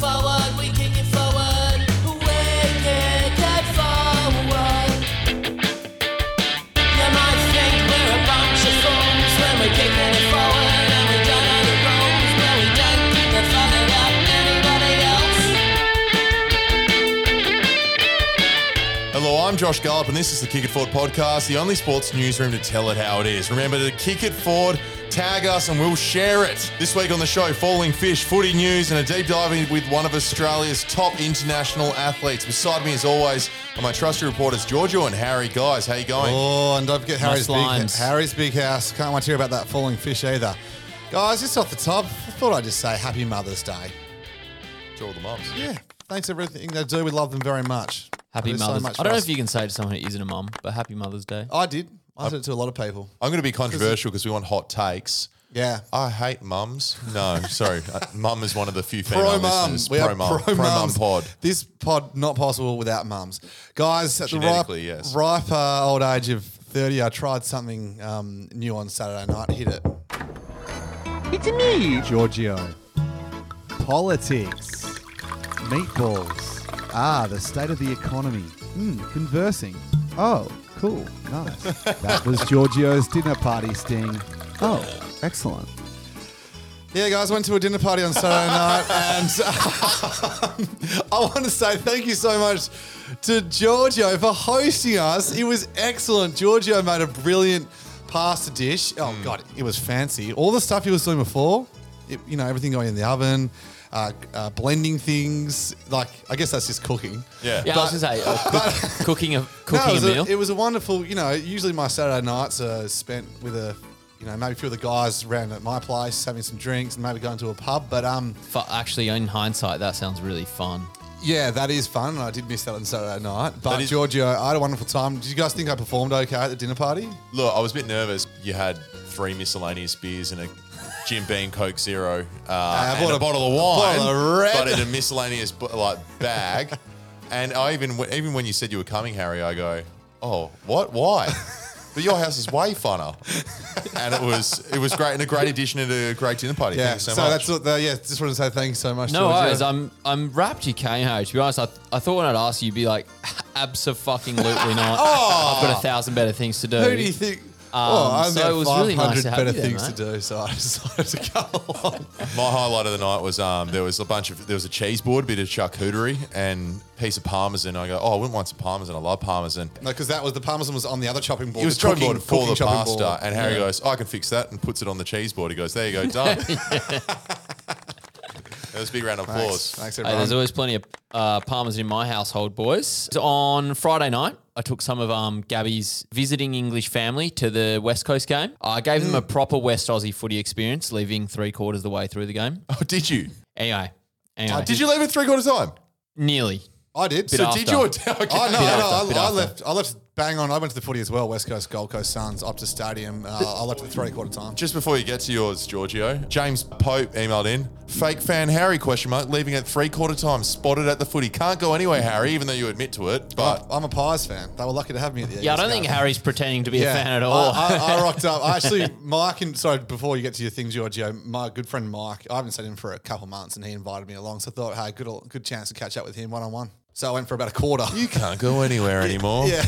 forward, Josh Gallup, and this is the Kick It Forward podcast, the only sports newsroom to tell it how it is. Remember to kick it forward, tag us, and we'll share it. This week on the show, falling fish, footy news, and a deep dive in with one of Australia's top international athletes. Beside me, as always, are my trusty reporters Giorgio and Harry. Guys, how you going? Oh, and don't forget Harry's big, lines. Harry's big house. Can't wait to hear about that falling fish either. Guys, just off the top, I thought I'd just say Happy Mother's Day. To all the mums. Yeah, thanks for everything they do. We love them very much. Happy They do so Mother's. much I don't know us. if you can say to someone who isn't a mum, but Happy Mother's Day. I did. I said it to a lot of people. I'm going to be controversial because we want hot takes. Yeah. I hate mums. No, sorry. Uh, Mum is one of the few female Pro mums. listeners. We pro are mum. pro, mum mums. pod. This pod not possible without mums. Guys, at the ripe, Genetically, yes. ripe uh, old age of 30, I tried something um, new on Saturday night. Hit it. It's me, Giorgio. Politics. Meatballs. Ah, the state of the economy. Hmm, conversing. Oh, cool. Nice. that was Giorgio's dinner party sting. Oh, excellent. Yeah, guys, went to a dinner party on Saturday night, and I want to say thank you so much to Giorgio for hosting us. It was excellent. Giorgio made a brilliant pasta dish. Oh God, it was fancy. All the stuff he was doing before, it, you know, everything going in the oven, uh, uh, blending things. Like, I guess that's just cooking. Yeah. Yeah, I was gonna say uh, cook, cooking a No, cooking it, was a meal. it was a wonderful, you know, usually my Saturday nights are spent with a, you know, maybe a few of the guys around at my place having some drinks and maybe going to a pub. But um, Fu- Actually, in hindsight, that sounds really fun. yeah, that is fun. and I did miss that on Saturday night. But That is- Giorgio, I had a wonderful time. Did you guys think I performed okay at the dinner party? Look, I was a bit nervous. You had three miscellaneous beers and a Jim Beam Coke Zero uh, I and bought a, a- bottle of wine, bottle of red. but in a miscellaneous like bag. and I even even when you said you were coming, Harry, I go, "Oh, what? Why?" But your house is way funner, and it was it was great and a great addition and a great dinner party. Yeah. Thank you so, so much. that's what. The, yeah, just want to say thanks so much. No Giorgio. worries. I'm I'm wrapped you came, Harry. To be honest, I, I thought when I'd ask you, you'd be like, absolutely not. I've got a thousand better things to do. Who do you think? Oh, I Um, so it was really 500 nice to have better you there, things mate. to do, so I decided to come along. My highlight of the night was um, there was a bunch of there was a cheese board, bit of charcuterie, and piece of parmesan. I go, oh, I wouldn't want some parmesan. I love parmesan. No, because that was the parmesan was on the other chopping board. He was the chopping board for cooking the chopping pasta, board. and Harry Yeah. goes, "I can fix that," and puts it on the cheese board. He goes, "There you go, done." That was a big round of Thanks, applause. thanks Hey, everyone. there's always plenty of uh, parmesan in my household, boys. On Friday night, I took some of um, Gabby's visiting English family to the West Coast game. I gave Mm. them a proper West Aussie footy experience, leaving three quarters of the way through the game. Oh, did you? Anyway, anyway, Did you leave at three quarters time? nearly? I did. Bit So after. Did you? Okay. Oh no, Bit no, after, bit I, I after. left. I left bang on. I went to the footy as well. West Coast, Gold Coast Suns, Optus Stadium. Uh, I left at three quarter time. Just before you get to yours, Giorgio, James Pope emailed in. Fake fan Harry question mark leaving at three quarter time. Spotted at the footy. Can't go anywhere, Harry, even though you admit to it. But I'm a Pies fan. They were lucky to have me at the. Yeah, I don't think. Harry's pretending to be Yeah. a fan at all. I, I, I rocked up. I actually, Mike, and sorry, before you get to your thing, Giorgio, my good friend Mike, I haven't seen him for a couple months, and he invited me along. So I thought, hey, good, good chance to catch up with him one on one. So I went for about a quarter. you can't go anywhere anymore. yeah.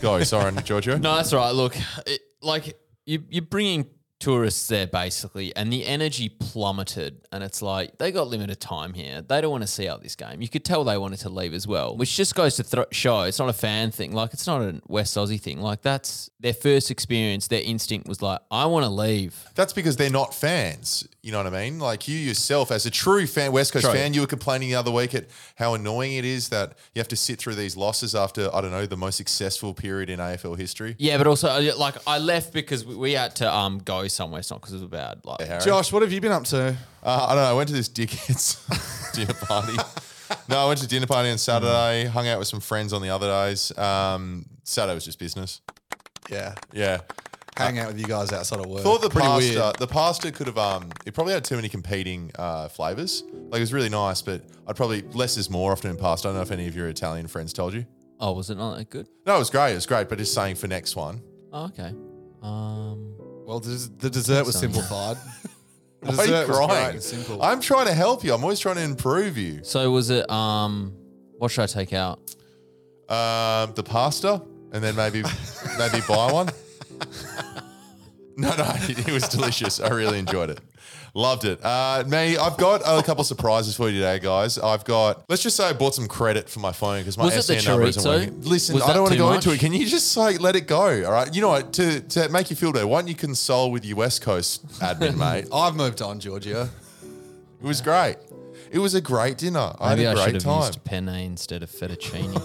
Go, sorry, Giorgio. No, that's all right. Look, it, like you, you're bringing tourists there basically, and the energy plummeted. And it's like they got limited time here. They don't want to see out this game. You could tell they wanted to leave as well, which just goes to th- show it's not a fan thing. Like it's not a West Aussie thing. Like that's their first experience. Their instinct was like, I want to leave. That's because they're not fans. You know what I mean? Like you yourself, as a true fan, West Coast True. fan, you were complaining the other week at how annoying it is that you have to sit through these losses after I don't know the most successful period in AFL history. Yeah, but also uh, like I left because we- we had to um go somewhere. It's not because it was bad. Like Harry? Josh, what have you been up to? Uh, I don't know. I went to this dickhead's dinner party. No, I went to dinner party on Saturday. Hung out with some friends on the other days. Um, Saturday was just business. Yeah. Yeah. Hang out with you guys outside of work. Thought the Pretty pasta, weird. the pasta could have, um, it probably had too many competing uh, flavors. Like it was really nice, but I'd probably less is more often in pasta. I don't know if any of your Italian friends told you. oh, was it not that good? No, it was great. It was great, but just saying for next one. Oh, okay. Um, Well, the, the dessert was Sorry. simplified. Why are you dessert was great crying? and simple. I'm trying to help you. I'm always trying to improve you. So was it? Um, what should I take out? Um, the pasta, and then maybe maybe buy one. No, no, it, it was delicious. I really enjoyed it. Loved it. Uh, me, I've got a couple surprises for you today, guys. I've got, let's just say I bought some credit for my phone because my Was it the SCN number isn't working. Listen, I don't want to go much? into it. Can you just like let it go? All right. You know what? To, to make you feel better, why don't you console with your West Coast admin, mate? I've moved on, Georgia. It was great. It was a great dinner. I Maybe I, had a should great have time. used penne instead of fettuccine.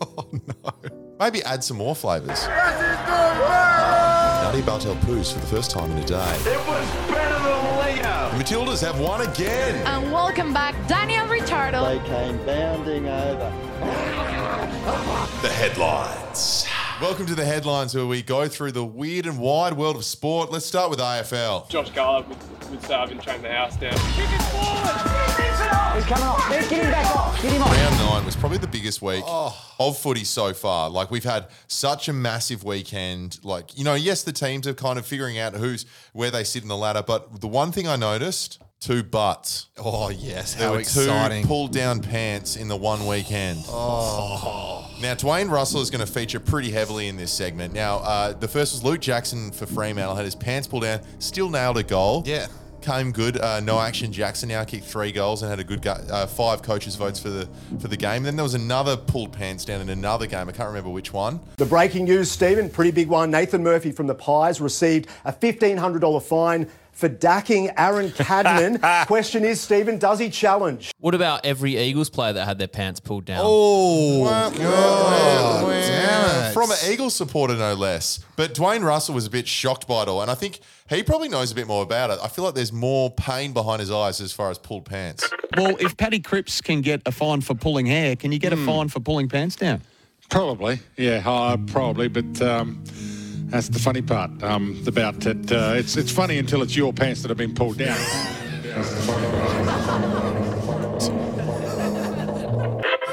Oh, no. Maybe add some more flavors. Nutty Bartel poos for the first time in a day. It was better than Leo. The Matildas have won again. And welcome back, Daniel Ricciardo. They came bounding over. The headlines. Welcome to the headlines where we go through the weird and wide world of sport. Let's start with AFL. Josh Garlick would, would say I've been trying the house down. He's coming forward! He's coming off! Get him back off! Get him off! Round nine was probably the biggest week of footy so far. Like we've had such a massive weekend. Like you know, yes, the teams are kind of figuring out who's where they sit in the ladder. But the one thing I noticed: two butts. Oh yes, There how were exciting! two pulled down pants in the one weekend. Oh. Now, Dwayne Russell is going to feature pretty heavily in this segment. Now, uh, the first was Luke Jackson for Fremantle, had his pants pulled down, still nailed a goal. Yeah. Came good. Uh, no action. Jackson now kicked three goals and had a good go- uh, five coaches' votes for the for the game. Then there was another pulled pants down in another game. I can't remember which one. The breaking news, Stephen, pretty big one. Nathan Murphy from the Pies received a $1,500 fine for dacking Aaron Cadman. Question is, Stephen, does he challenge? what about every Eagles player that had their pants pulled down? Oh, God, damn it. From an Eagles supporter, no less. But Dwayne Russell was a bit shocked by it all, and I think he probably knows a bit more about it. I feel like there's more pain behind his eyes as far as pulled pants. Well, if Paddy Cripps can get a fine for pulling hair, can you get a fine for pulling pants down? Probably, yeah, uh, probably, but um, that's the funny part um, about it. Uh, it's it's funny until it's your pants that have been pulled down. That's the funny part.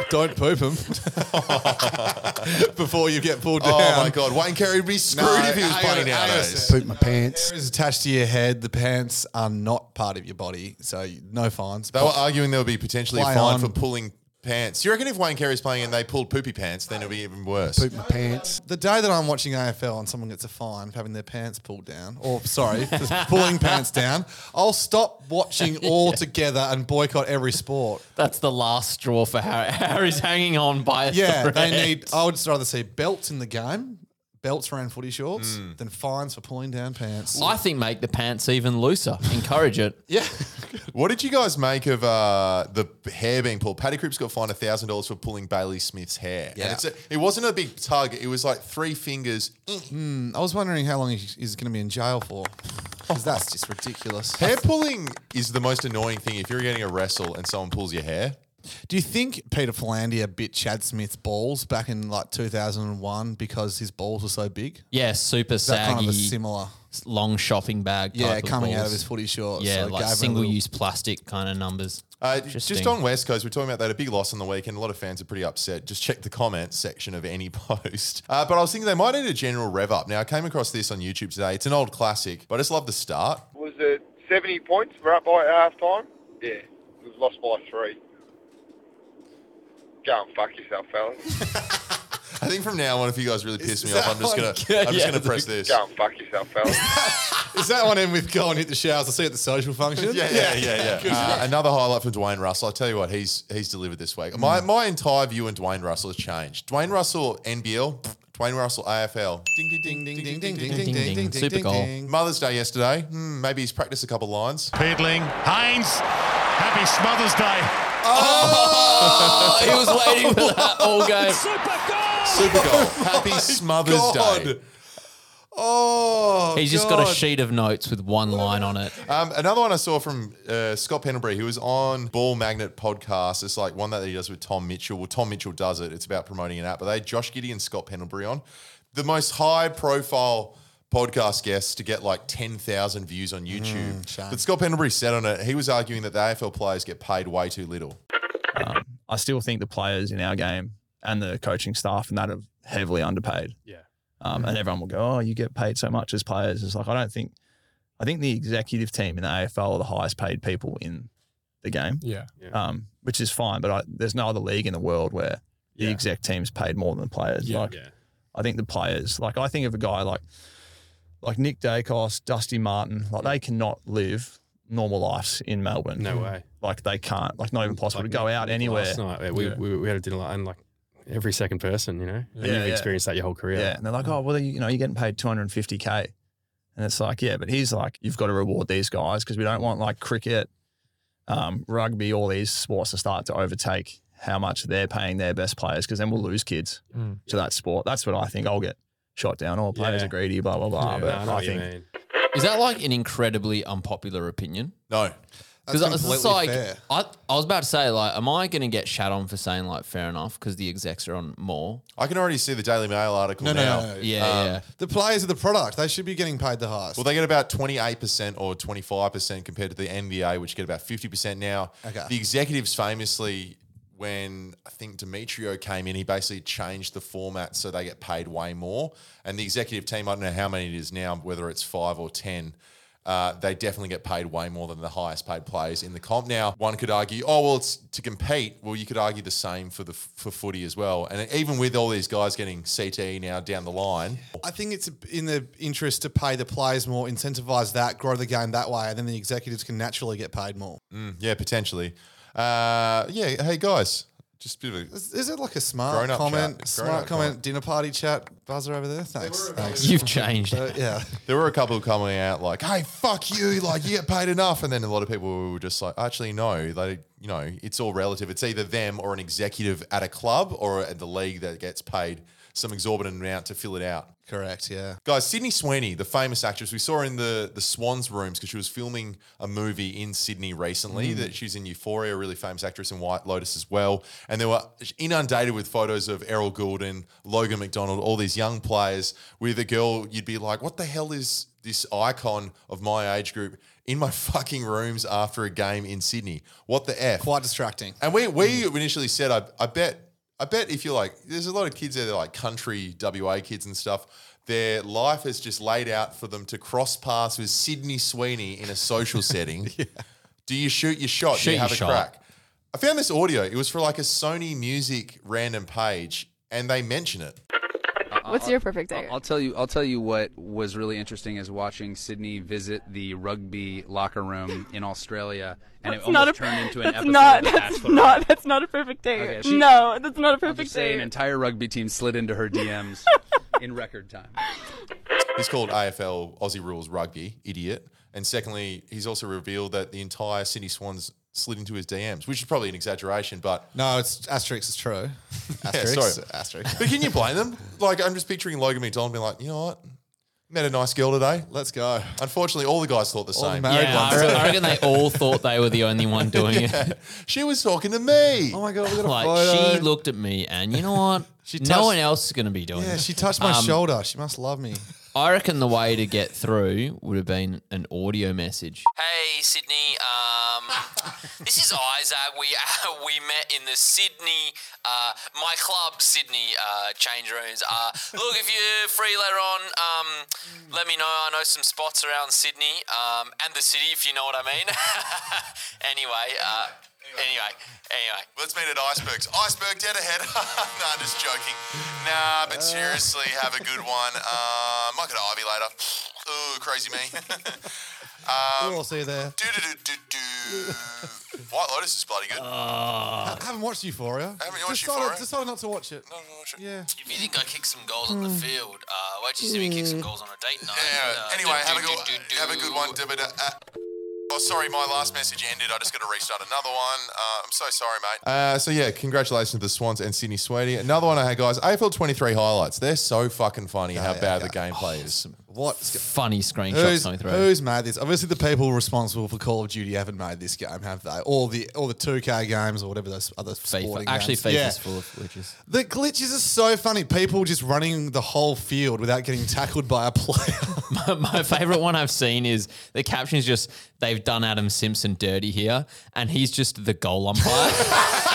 Don't poop him before you get pulled down. Oh my God, Wayne Carey would be screwed No, if he was hang on, playing hang on nowadays. Poop my pants. It's attached to your head. The pants are not part of your body, so no fines. They were arguing there would be potentially a Play fine on. for pulling pants. Do you reckon if Wayne Carey's playing and they pulled poopy pants, then it'll be even worse? Poop my pants. The day that I'm watching AFL and someone gets a fine for having their pants pulled down, or sorry, just pulling pants down, I'll stop watching altogether and boycott every sport. That's the last straw for Harry. Harry's hanging on by a Yeah, thread. they need. I would rather see belts in the game, belts around footy shorts, hmm. than fines for pulling down pants. I think make the pants even looser. Encourage it. yeah, What did you guys make of uh, the hair being pulled? Paddy Cripps got fined thousand dollars for pulling Bailey Smith's hair. Yeah. and it's a, it wasn't a big tug. It was like three fingers. Eh. Hmm, I was wondering how long he- he's going to be in jail for, because that's just ridiculous. Hair pulling is the most annoying thing. If you're getting a wrestle and someone pulls your hair, Do you think Peter Filandia bit Chad Smith's balls back in like 2001 because his balls were so big? Yeah, super Is that saggy, kind of a similar? long shopping bag. Yeah, type coming out of balls. his footy shorts. Yeah, so it like gave him a single little- use plastic kind of numbers. uh, Interesting. just on West Coast, we're talking about that a big loss on the weekend. A lot of fans are pretty upset. Just check the comments section of any post. Uh, but I was thinking they might need a general rev up. Now I came across this on YouTube today. It's an old classic, but I just love the start. Was it 70 points? We're up by half time? Yeah. We've lost by three. Go and fuck yourself, fellas. I think from now on, if you guys really piss me off, I'm just gonna, I'm just gonna press this. Go and fuck yourself, fellas. Is that one in with go and hit the showers? I see at the social function. Yeah, yeah, yeah, yeah. Uh, another highlight from Dwayne Russell. I tell you what, he's he's delivered this week. My my entire view on Dwayne Russell has changed. Dwayne Russell NBL, Dwayne Russell AFL. Ding ding Ding, ding, ding, ding, ding, ding, ding, ding. ding, ding, Super goal. Mother's Day yesterday. Hmm, maybe he's practiced a couple lines. Peedling, Haynes, happy Smothers Day. Oh, he was waiting for that all game. Super goal. Happy Smothers God. Day. Oh, He's just got a God. sheet of notes with one line on it. Um, another one I saw from uh, Scott Pendlebury, who was on Ball Magnet podcast. It's like one that he does with Tom Mitchell. Well, Tom Mitchell does it. It's about promoting an app, but they had Josh Giddey and Scott Pendlebury on. The most high profile podcast guests to get like 10,000 views on YouTube. shame. but Scott Pendlebury said on it, he was arguing that the AFL players get paid way too little. I still think the players in our game and the coaching staff and that are heavily underpaid. Yeah. Um, and everyone will go, "Oh, you get paid so much as players." It's like I don't think, I think the executive team in the AFL are the highest paid people in the game. Yeah. Um, which is fine, but I, there's no other league in the world where the Yeah. exec team's paid more than the players. Yeah. Like, I think the players, like I think of a guy like like Nick Daicos, Dusty Martin, like they cannot live normal lives in Melbourne. No way. Like they can't. Like not even possible Like to go out anywhere. Last night, yeah, we, Yeah. we, we had a dinner like, and like every second person, you know, and Yeah, you've yeah. experienced that your whole career. Yeah, and they're like, oh, well, you know, you're getting paid 250k, and it's like, yeah, but he's like, you've got to reward these guys because we don't want like cricket, um, rugby, all these sports to start to overtake how much they're paying their best players because then we'll lose kids Mm. to that sport. That's what I think. I'll get shot down. All players Yeah. are greedy, blah blah blah. Yeah, but no, I I think. Is that like an incredibly unpopular opinion? No. Because That's it's like fair. I, I was about to say, like, am I going to get shat on for saying like fair enough because the execs are on more? I can already see the Daily Mail article No, no, now. no, no. Yeah, Um, yeah. The players of the product, they should be getting paid the highest. Well, they get about 28% or 25% compared to the NBA, which get about 50% now. Okay. The executives famously, when I think Demetriou came in, he basically changed the format so they get paid way more. And the executive team, I don't know how many it is now, whether it's five or 10. Uh, they definitely get paid way more than the highest paid players in the comp. Now, one could argue, oh well, it's to compete. Well, you could argue the same for the for footy as well. And even with all these guys getting CTE now down the line, I think it's in the interest to pay the players more, incentivize that, grow the game that way, and then the executives can naturally get paid more. Mm, yeah, potentially. Uh, yeah, hey guys, just a bit of a Is, is it like a smart Grown-up comment, chat. smart Grown-up comment, comment. dinner party chat buzzer over there? Thanks. Thanks. You've changed. Uh, yeah. There were a couple coming out like, "Hey, fuck you! Like, you get paid enough," and then a lot of people were just like, "Actually, no. They, you know, it's all relative. It's either them or an executive at a club or at the league that gets paid some exorbitant amount to fill it out." Correct. Yeah. Guys, Sydney Sweeney, the famous actress, we saw her in the the Swans rooms because she was filming a movie in Sydney recently. Mm. That she's in Euphoria, a really famous actress in White Lotus as well. And they were inundated with photos of Errol Gulden, Logan McDonald, all these young players with a girl. You'd be like, "What the hell is this icon of my age group?" In my fucking rooms after a game in Sydney. What the F? Quite distracting. And we we initially said, I, I bet, I bet if you're like, there's a lot of kids there, that are like country WA kids and stuff. Their life is just laid out for them to cross paths with Sydney Sweeney in a social setting. Do you shoot your shot? Do you have a shot. crack? I found this audio. It was for like a Sony Music random page, and they mention it. What's your perfect day? I'll tell you. I'll tell you what was really interesting is watching Sydney visit the rugby locker room in Australia, and That's it not almost a, turned into an that's episode not, of the that's Bachelor. not that's not a perfect day. Okay, she- no, that's not a I'll perfect just say day. an entire rugby team slid into her DMs in record time. He's called AFL Aussie Rules Rugby, idiot. And secondly, he's also revealed that the entire Sydney Swans slid into his DMs, which is probably an exaggeration, but No, it's asterisk is true. Asterisk. Yeah, sorry. Asterisk. But can you blame them? Like, I'm just picturing Logan McDonald being like, you know what? Met a nice girl today. Let's go. Unfortunately, all the guys thought the All the same. married Yeah, ones. I, I reckon they all thought they were the only one doing it. She was talking to me. Oh my god, we got a Like photo. she looked at me, and you know what? She no one else is going to be doing yeah, it. she touched my Um, shoulder. She must love me. I reckon the way to get through would have been an audio message. Hey Sydney, um, this is Isaac. We uh, we met in the Sydney, uh, my club Sydney uh, change rooms. Uh, look, if you're free later on, um, let me know. I know some spots around Sydney um, and the city, if you know what I mean. anyway, uh, anyway, anyway. Let's meet at Icebergs. Iceberg dead ahead. no, I'm just joking. Nah, but seriously, have a good one. Um, might go to Ivy later. Ooh, crazy me. um, we'll see you there. do-do-do-do-do. White Lotus is bloody good. I haven't watched Euphoria. Haven't you watched decided, Euphoria? decided not to watch it. No, no, watch it. Yeah. If you think I kick some goals on the field, uh, wait till you see me kick some goals on a date night. Yeah, Uh, anyway, do, have a do, good, do, do, have a good one. Da-ba-da, uh, Oh, sorry, my last message ended. I just got to restart another one. Uh, I'm so sorry, mate. Uh, so, yeah, congratulations to the Swans and Sydney Sweetie. Another one I had, guys. AFL 23 highlights. They're so fucking funny how bad the gameplay is. What? Funny screenshots Who's, coming through. who's made this? Obviously, the people responsible for Call of Duty haven't made this game, have they? All the all the two K games or whatever those other FIFA. sporting Actually, games. FIFA's Yeah. full of glitches. The glitches are so funny. People just running the whole field without getting tackled by a player. my, my favorite one I've seen is the caption is just they've done Adam Simpson dirty here, and he's just the goal umpire.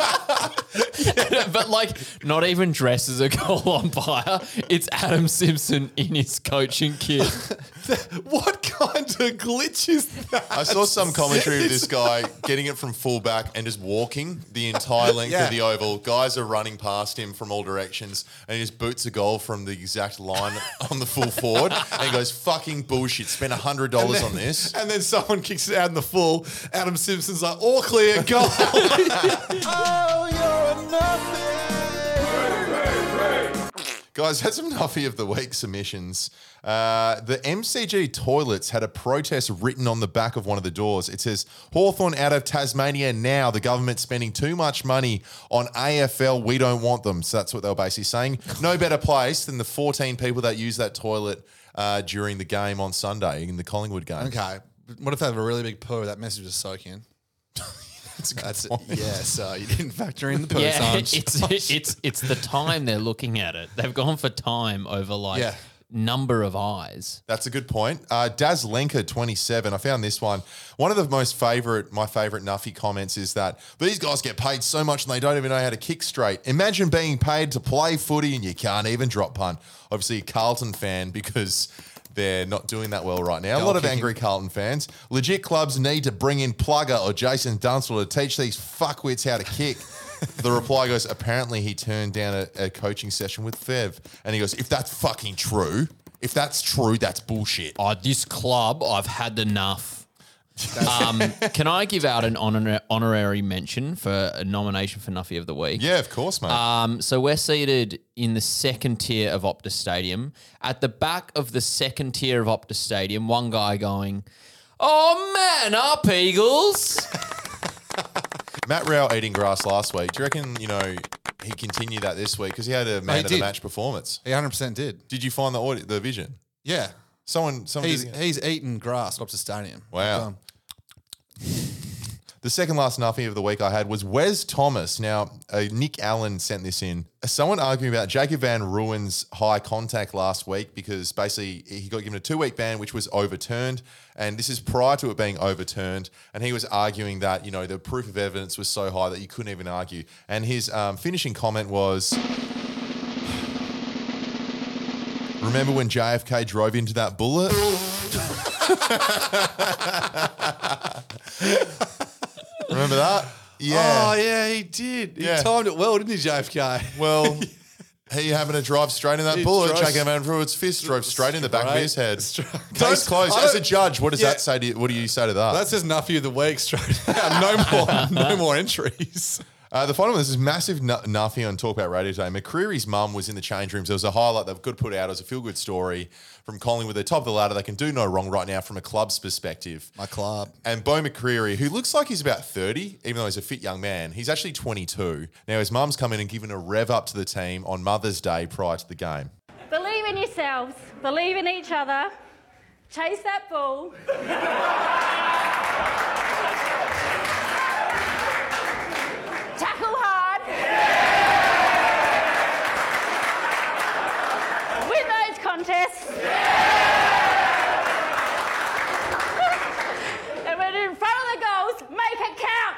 but like, not even dressed as a goal umpire. It's Adam Simpson in his coaching kit. what kind of glitch is that? I saw some commentary of this guy getting it from full back and just walking the entire length Yeah. of the oval. Guys are running past him from all directions, and he just boots a goal from the exact line on the full forward. And he goes, "Fucking bullshit! Spent hundred dollars on this." And then someone kicks it out in the full. Adam Simpson's like, all clear, go. oh, you're nothing. Guys, that's some Nuffy of the Week submissions. Uh, the MCG toilets had a protest written on the back of one of the doors. It says, Hawthorn out of Tasmania now. The government's spending too much money on AFL. We don't want them. So that's what they were basically saying. No better place than the 14 people that use that toilet uh, during the game on Sunday in the Collingwood game. okay. What if they have a really big poo? That message is soak in. That's, point. yeah. So you didn't factor in the poo Yeah, times. it's it's it's the time they're looking at it. They've gone for time over like Yeah. Number of eyes. That's a good point. Uh, Daz Lenker, 27. I found this one. One of the most favorite, my favorite Nuffy comments is that these guys get paid so much and they don't even know how to kick straight. Imagine being paid to play footy and you can't even drop punt. Obviously, a Carlton fan because they're not doing that well right now. a Goal lot of angry Carlton fans. Legit clubs need to bring in Plugger or Jason Dunstall to teach these fuckwits how to kick. the reply goes, apparently he turned down a, a coaching session with Fev. And he goes, if that's fucking true, if that's true, that's bullshit. Oh, this club, I've had enough. um, can I give out an honor- honorary mention for a nomination for Nuffy of the Week? Yeah, of course, mate. Um, so we're seated in the second tier of Optus Stadium. At the back of the second tier of Optus Stadium, one guy going, "Oh man, up Eagles!" Matt Rowell eating grass last week. Do you reckon, you know, he continued that this week because he had a man of the did. match performance? He 100% did. Did you find the audio, the vision? Yeah. Someone, someone He's, did- he's eaten grass up to stadium. Wow. Um, The second last nothing of the week I had was Wes Thomas. Now, uh, Nick Allen sent this in. Someone arguing about Jacob Van Rooyen's high contact last week because basically he got given a two week ban, which was overturned. And this is prior to it being overturned. And he was arguing that, you know, the proof of evidence was so high that you couldn't even argue. And his um, finishing comment was Remember when JFK drove into that bullet? Remember that? Yeah. Oh, yeah, he did. He Yeah. timed it well, didn't he, JFK? Well, he happened to drive straight in that He bullet. drove- Jacob Van Rooyen's fist drove straight in the back of his head. Don't- Case closed. I As a don't- judge, what does Yeah. that say to you? What do you say to that? That says Nuffy of the week straight out. No more, no more entries. Uh, the final one, this is massive nu- Nuffy on Talk About Radio today. McCreery's mum was in the change rooms. There was a highlight they've got to put out. It was a feel good story from Collingwood. They're top of the ladder. They can do no wrong right now from a club's perspective. My club. And Beau McCreery, who looks like he's about 30, even though he's a fit young man, he's actually 22. Now, his mum's come in and given a rev up to the team on Mother's Day prior to the game. Believe in yourselves, believe in each other, chase that ball. Tackle hard. Win those contests. and when in front of the goals, make it count.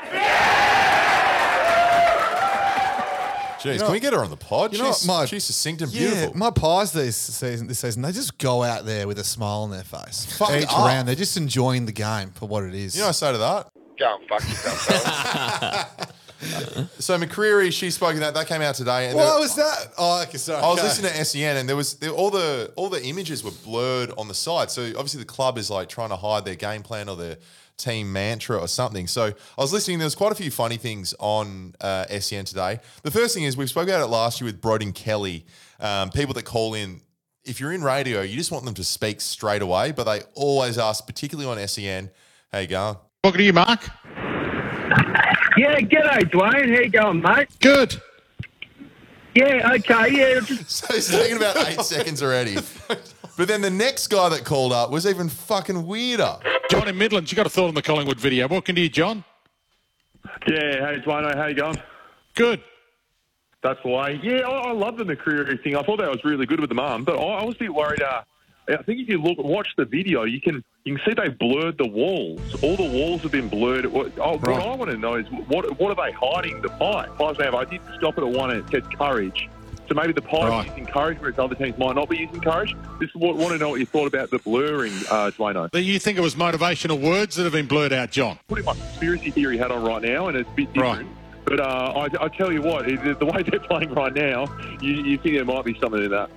Jeez, You know- can we get her on the pod? You know she's, what, my- she's succinct and Yeah, beautiful. my pies this season, this season, they just go out there with a smile on their face. Fuck Each up. round, they're just enjoying the game for what it is. You know, I say to that. Go and fuck yourself, So McCreery, she spoke in that. That came out today. And what there- was that? Oh, okay, sorry. I was okay. listening to SEN, and there was there, all the all the images were blurred on the side. So obviously the club is like trying to hide their game plan or their team mantra or something. So I was listening. There was quite a few funny things on uh, SEN today. The first thing is we spoke about it last year with Broden Kelly. Um, people that call in. If you're in radio, you just want them to speak straight away, but they always ask, particularly on SEN, "How you going?" Talking to you, Mark. Yeah, g'day, Dwayne. How you going, mate? Good. Yeah, okay, yeah. So it's taken about eight seconds already. But then the next guy that called up was even fucking weirder. John in Midlands, you got a thought on the Collingwood video. Walking to you, John. Yeah, hey Dwayne, how you going? Good. That's the way. Yeah, I, I love the McCreery thing. I thought that was really good with the mum, but I, I was a bit worried. Uh, I think if you look, watch the video, you can you can see they blurred the walls. All the walls have been blurred. What, oh, what I want to know is what what are they hiding the pipe? Pies now, I did stop it at one and it said courage. So maybe the Pies Right. using courage, whereas other teams might not be using courage. Just want, want to know what you thought about the blurring, uh, Dwayno. Do you think it was motivational words that have been blurred out, John? Putting my conspiracy theory hat on right now, and it's a bit different. But uh, I, I tell you what, the way they're playing right now, you, you think there might be something in that.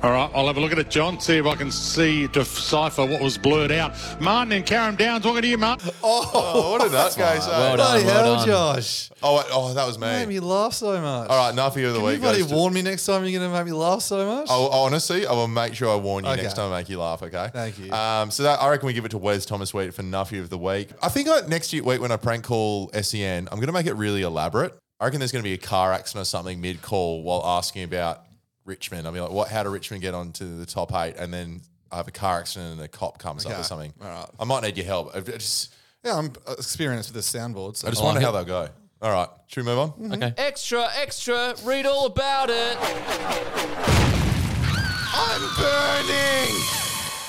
All right, I'll have a look at it, John, see if I can see, decipher what was blurred out. Martin and Karen Downs, talking to you, Martin. Oh, what a nutcase. eh? Well done, Bloody well hell, done. Josh. Oh, wait, oh, that was me. Made me laugh so much. All right, Nuffy of the Can week. you bloody goes to- warn me next time you're going to make me laugh so much? Oh, honestly, I will make sure I warn you Okay. next time I make you laugh. Okay. Thank you. Um, so that I reckon we give it to Wes Thomas Wheat for Nuffy of the week. I think I, next year week when I prank call Sen, I'm going to make it really elaborate. I reckon there's going to be a car accident or something mid call while asking about Richmond. I mean, like, "What? How did Richmond get onto the top eight? And then I have a car accident and a cop comes up Okay. or something. All right. I might need your help. I just, Yeah, I'm experienced with the soundboards. I just wonder how they'll go. All right, should we move on? Mm-hmm. Okay. Extra, extra. Read all about it. I'm burning.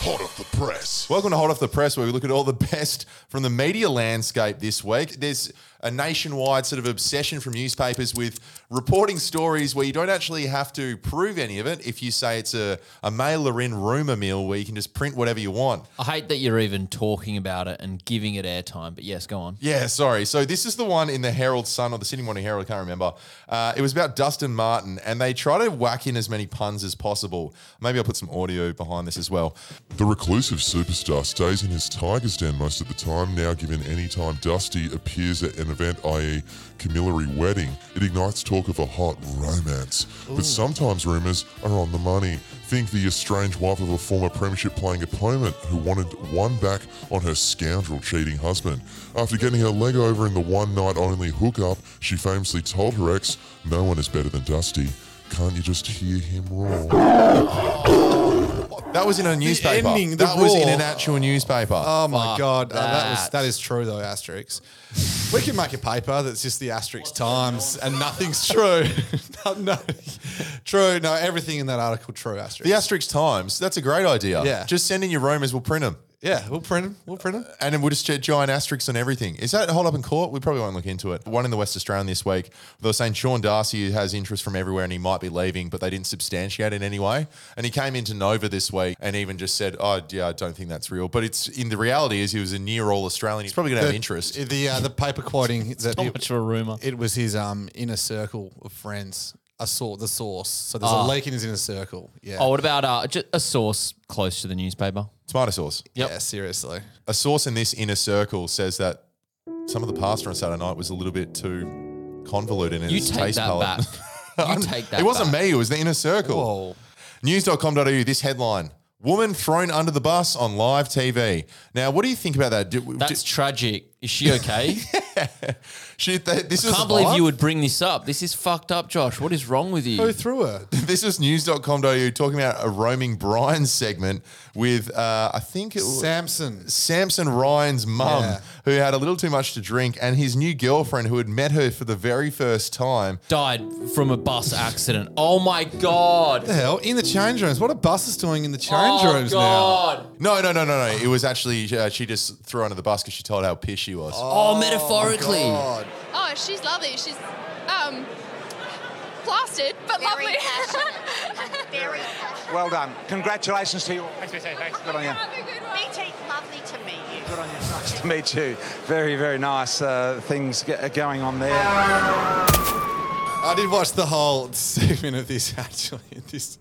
Hot off the press. Welcome to Hot Off the Press, where we look at all the best from the media landscape this week. There's a nationwide sort of obsession from newspapers with reporting stories where you don't actually have to prove any of it if you say it's a, a mailer in rumour mill where you can just print whatever you want. I hate that you're even talking about it and giving it airtime, but yes, go on. Yeah, sorry. So this is the one in the Herald Sun or the Sydney Morning Herald, I can't remember. Uh, it was about Dustin Martin, and they try to whack in as many puns as possible. Maybe I'll put some audio behind this as well. The reclusive superstar stays in his tiger's den most of the time, now given any time Dusty appears at an event, i.e., Camillary wedding, it ignites talk of a hot romance. But sometimes rumours are on the money. Think the estranged wife of a former premiership playing opponent who wanted one back on her scoundrel cheating husband. After getting her leg over in the one night only hookup, she famously told her ex, No one is better than Dusty. Can't you just hear him roar? That was in a newspaper. ending, the that was in an actual newspaper. Oh my god, uh, that was that. that is true though. Asterix. We can make a paper that's just the Asterix Times, and nothing's true. no, no, true. No, everything in that article true. Asterix. The Asterix Times. That's a great idea. Yeah. Just send in your Romans, We'll print them. Yeah, we'll print them. We'll print them. And then we'll just get giant asterisks on everything. Is that hold up in court? We probably won't look into it. One in the West Australian this week, they were saying Sean Darcy has interest from everywhere and he might be leaving, but they didn't substantiate it in any way. And he came into Nova this week and even just said, "Oh, yeah, I don't think that's real." But it's in the reality is he was a near all Australian. He's probably going to have interest. The uh, the paper quoting that not it, much of a rumor. It was his um inner circle of friends. A sor- the source. So there's Ah. a leak in his inner circle. Yeah. Oh, what about uh, just a source close to the newspaper? Tomato sauce. Yep. Yeah, seriously. A source in this inner circle says that some of the pasta on Saturday night was a little bit too convoluted in You its take taste that palette. back. You take that It wasn't back. me. It was the inner circle. Whoa. News.com.au, this headline. Woman thrown under the bus on live TV. Now, what do you think about that? Do, That's tragic. Is she okay? she, th- this I is can't believe you would bring this up. This is fucked up, Josh. What is wrong with you? Go through her. This is news.com.au talking about a roaming Brian segment with, uh, I think it was Samson. Samson Ryan's mum, Yeah. who had a little too much to drink, and his new girlfriend, who had met her for the very first time. Died from a bus accident. Oh my god. What the hell? In the change rooms. What are buses doing in the change Oh rooms god. No, no, no, no, no. It was actually, uh, she just threw her under the bus because she told how pissed she was. Oh, metaphorically. God. Oh, she's lovely. She's um plastered, but lovely. Very Well done. Congratulations to you. Thanks, BT. Thanks. Good on you. BT, lovely to meet you. Good on you. Nice to meet you. Very, very nice uh, things g- going on there. I did watch the whole segment of this actually. This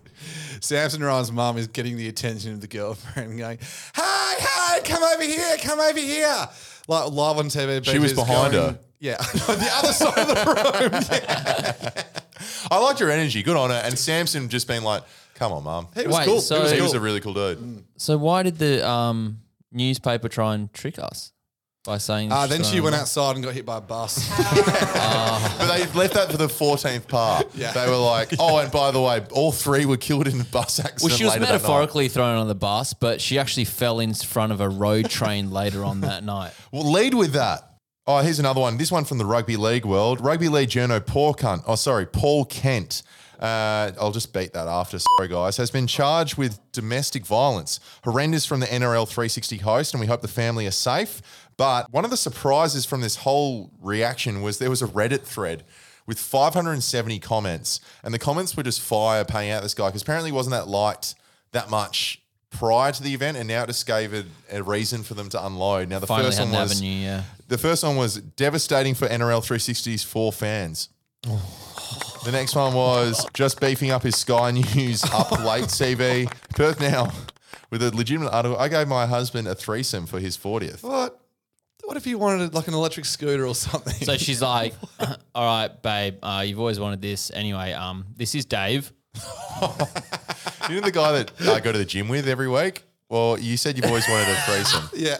Samson Ryan's mum is getting the attention of the girlfriend, going, "Hey, hey, come over here, come over here!" Like live on TV. She was behind going- her. Yeah, the other side of the room. Yeah. I liked your energy. Good on her. And Samson just being like, come on, mum. He was Wait, cool. so- he was, he was a really cool dude. So why did the um, newspaper try and trick us by saying? Uh, she's then she went outside and got hit by a bus. But they left that for the 14th part. Yeah. They were like, oh, and by the way, all three were killed in a bus accident. Well, she was later that night. metaphorically thrown on the bus, but she actually fell in front of a road train later on that night. Well, lead with that. Oh, here's another one. This one from the rugby league world. Rugby league journo Paul Cunt. Oh, sorry, Paul Kent. Uh, I'll just beat that after. Sorry, guys. Has been charged with domestic violence. Horrendous from the NRL 360 host, and we hope the family are safe. But one of the surprises from this whole reaction was there was a Reddit thread with 570 comments, and the comments were just fire paying out this guy because apparently he wasn't that liked that much prior to the event, and now it just gave it a reason for them to unload. Now the Finally first one was avenue, yeah. the first one was devastating for NRL 360's four fans. The next one was just beefing up his Sky News up late CV. Perth now with a legitimate article. I gave my husband a threesome for his 40th. What? What if you wanted like an electric scooter or something? So she's like, "All right, babe, uh, you've always wanted this. Anyway, um, this is Dave. You know the guy that I go to the gym with every week? Well, you said you've always wanted a threesome. Yeah.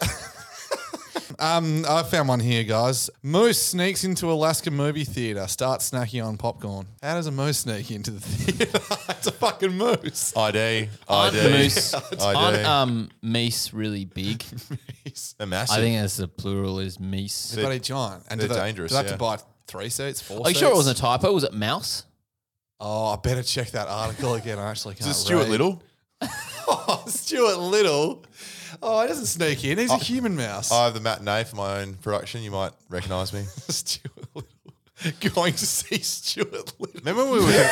um, I found one here, guys. Moose sneaks into Alaska movie theater, starts snacking on popcorn. How does a moose sneak into the theater? it's a fucking moose. ID, Aren't ID, moose, ID. aren't um, meese really big? They're massive. I think that's the plural is meese. They're bloody giant. And do they're they, dangerous, Do they have yeah. to buy three seats, four Are you seats? sure it wasn't a typo? Was it mouse? Oh, I better check that article again. I actually can't Is it Stuart read. Little? Oh, Stuart Little. Oh, he doesn't sneak in. He's a human mouse. I have the matinee for my own production. You might recognise me. Stuart Little. Going to see Stuart Little. Remember when we were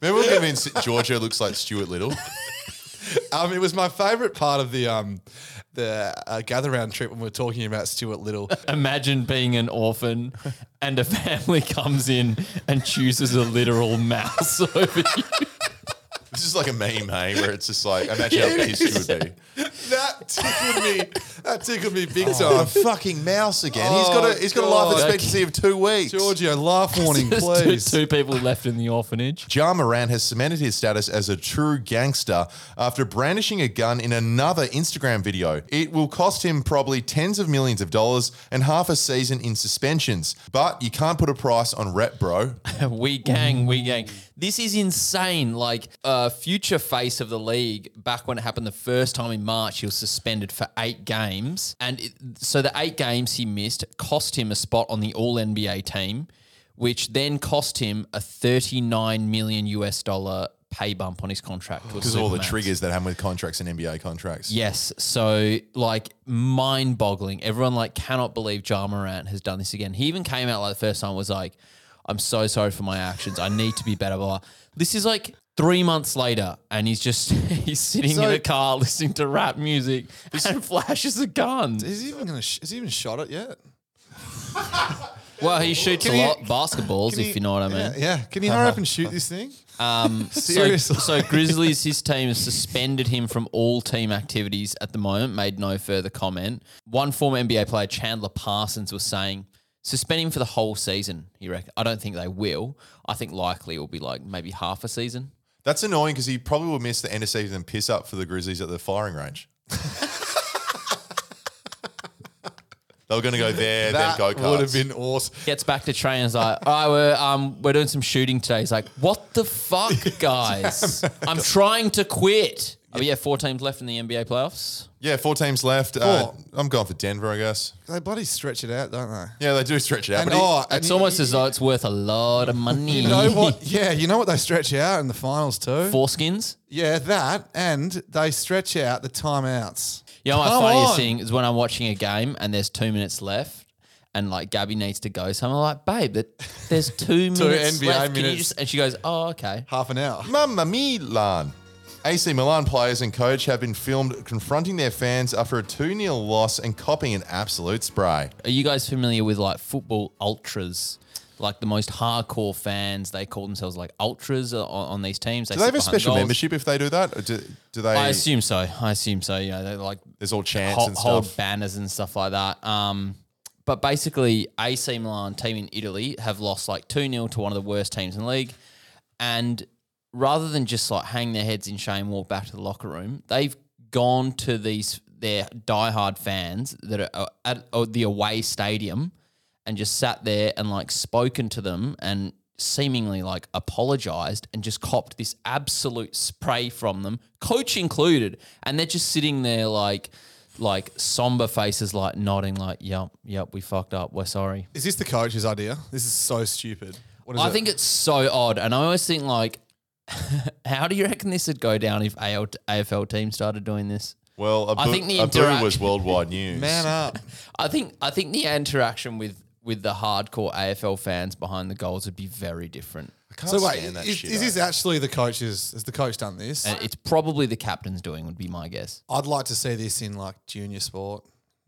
Remember we were that Georgia looks like Stuart Little? Um, it was my favourite part of the um, the uh, gather round trip when we were talking about Stuart Little. Imagine being an orphan and a family comes in and chooses a literal mouse over you. This is like a meme, hey, where it's just like imagine how pissed you would be. that tickled me. That tickled me big Oh, time. the fucking mouse again. he's got a oh, he's got a life God. expectancy of two weeks. Giorgio, laugh warning, There's two, please. two people left in the orphanage. Ja Morant has cemented his status as a true gangster after brandishing a gun in another Instagram video. It will cost him probably tens of millions of dollars and half a season in suspensions. But you can't put a price on rep, bro. we gang, we gang. This is insane. Like, uh, future face of the league, back when it happened the first time in March, he was suspended for eight games. And it, so the eight games he missed cost him a spot on the All NBA team, which then cost him a 39 million US dollar pay bump on his contract. Because all the triggers that happen with contracts and NBA contracts. Yes. So like mind boggling. Everyone like cannot believe Ja Morant has done this again. He even came out like the first time was like, I'm so sorry for my actions. I need to be better. Blah. This is like three months later and he's just he's sitting in a car listening to rap music and flashes a gun. Is he even gonna? Sh- has he even shot it yet? Well, he shoots a lot basketballs, if you know what I mean. Yeah, yeah. Can you hurry up and shoot this thing? Um, so, Seriously. so Grizzlies, his team has suspended him from all team activities at the moment, made no further comment. One former NBA player, Chandler Parsons, was saying, suspend him for the whole season, you reckon. I don't think they will. I think likely it will be like maybe half a season. That's annoying because he probably will miss the end of season piss up for the Grizzlies at the firing range. they were going to go there, that then go would have been awesome. Gets back to training and is like, all right, we're, um, we're doing some shooting today. He's like, what the fuck, guys? I'm trying to quit. Oh, yeah, four teams left in the NBA playoffs. Yeah, four teams left. Uh, I'm going for Denver, I guess. They bloody stretch it out, don't they? Yeah, they do stretch it out. And, but he- oh, and It's you- almost as though it's worth a lot of money. You know what? Yeah, you know what they stretch out in the finals too. Foreskins? Yeah, that, and they stretch out the timeouts. You know, my Come funniest on. thing is when I'm watching a game and there's two minutes left, and like Gabby needs to go. So I'm like, babe, that there's two minutes NBA left. Can you minutes. just? And she goes, oh, okay. Half an hour. Mamma Milan. AC Milan players and coach have been filmed confronting their fans after a 2 0 loss and copying an absolute spray. Are you guys familiar with like football ultras? Like the most hardcore fans, they call themselves like ultras on, on these teams. Do they have a special goals. membership if they do that? Or do, do they? I assume so. I assume so. Yeah, they like There's all chants hold, and hold stuff. banners and stuff like that. Um, but basically, AC Milan team in Italy have lost like two 0 to one of the worst teams in the league, and rather than just like hang their heads in shame, walk back to the locker room, they've gone to these their diehard fans that are uh, at uh, the away stadium and just sat there and like spoken to them and seemingly like apologized and just copped this absolute spray from them, coach included, and they're just sitting there like like somber faces like nodding like yep yep we fucked up we're sorry Is this the coach's idea? This is so stupid. I it? think it's so odd, and I always think like, how do you reckon this would go down if AL, AFL teams started doing this? Well, a I boo, think the a boo was worldwide news. man up. I think I think the interaction with with the hardcore AFL fans behind the goals would be very different. I can't So wait, is, is this actually the coach's? Has the coach done this? And it's probably the captain's doing, would be my guess. I'd like to see this in like junior sport.